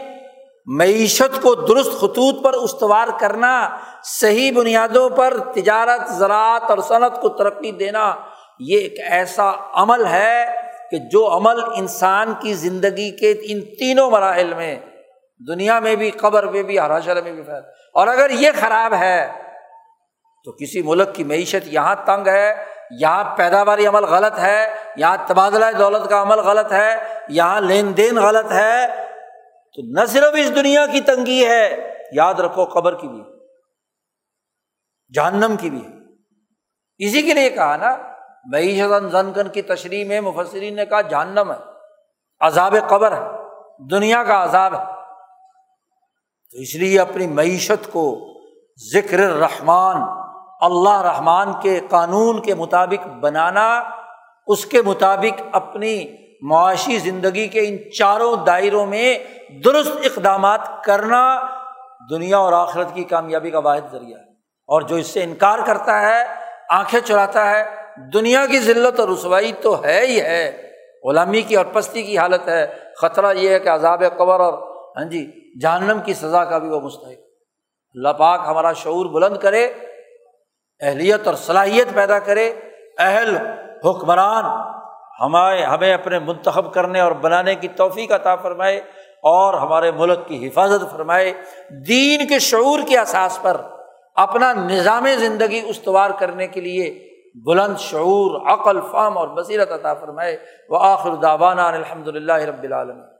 معیشت کو درست خطوط پر استوار کرنا، صحیح بنیادوں پر تجارت، زراعت اور صنعت کو ترقی دینا، یہ ایک ایسا عمل ہے کہ جو عمل انسان کی زندگی کے ان تینوں مراحل میں، دنیا میں بھی، قبر میں بھی ہراشر میں بھی فیل اور اگر یہ خراب ہے، تو کسی ملک کی معیشت یہاں تنگ ہے، یہاں پیداواری عمل غلط ہے، یہاں تبادلہ دولت کا عمل غلط ہے، یہاں لین دین غلط ہے، تو نہ صرف اس دنیا کی تنگی ہے، یاد رکھو قبر کی بھی جہنم کی بھی اسی کے لیے کہا نا معیشت زنکن کی تشریح میں مفسرین نے کہا جہنم ہے، عذاب قبر ہے، دنیا کا عذاب ہے۔ تو اس لیے اپنی معیشت کو ذکر رحمان اللہ رحمان کے قانون کے مطابق بنانا، اس کے مطابق اپنی معاشی زندگی کے ان چاروں دائروں میں درست اقدامات کرنا دنیا اور آخرت کی کامیابی کا واحد ذریعہ ہے۔ اور جو اس سے انکار کرتا ہے، آنکھیں چراتا ہے دنیا کی ذلت اور رسوائی تو ہے ہی ہے۔ غلامی کی اور پستی کی حالت ہے۔ خطرہ یہ ہے کہ عذاب قبر اور ہاں جی جہنم کی سزا کا بھی وہ مستحق۔ اللہ پاک ہمارا شعور بلند کرے، اہلیت اور صلاحیت پیدا کرے۔ اہل، حکمران ہمارے ہمیں اپنے منتخب کرنے اور بنانے کی توفیق عطا فرمائے اور ہمارے ملک کی حفاظت فرمائے۔ دین کے شعور کے احساس پر اپنا نظام زندگی استوار کرنے کے لیے بلند شعور، عقل فام اور بصیرت عطا فرمائے۔ وہ آخر داوانہ الحمد للہ رب العالمین۔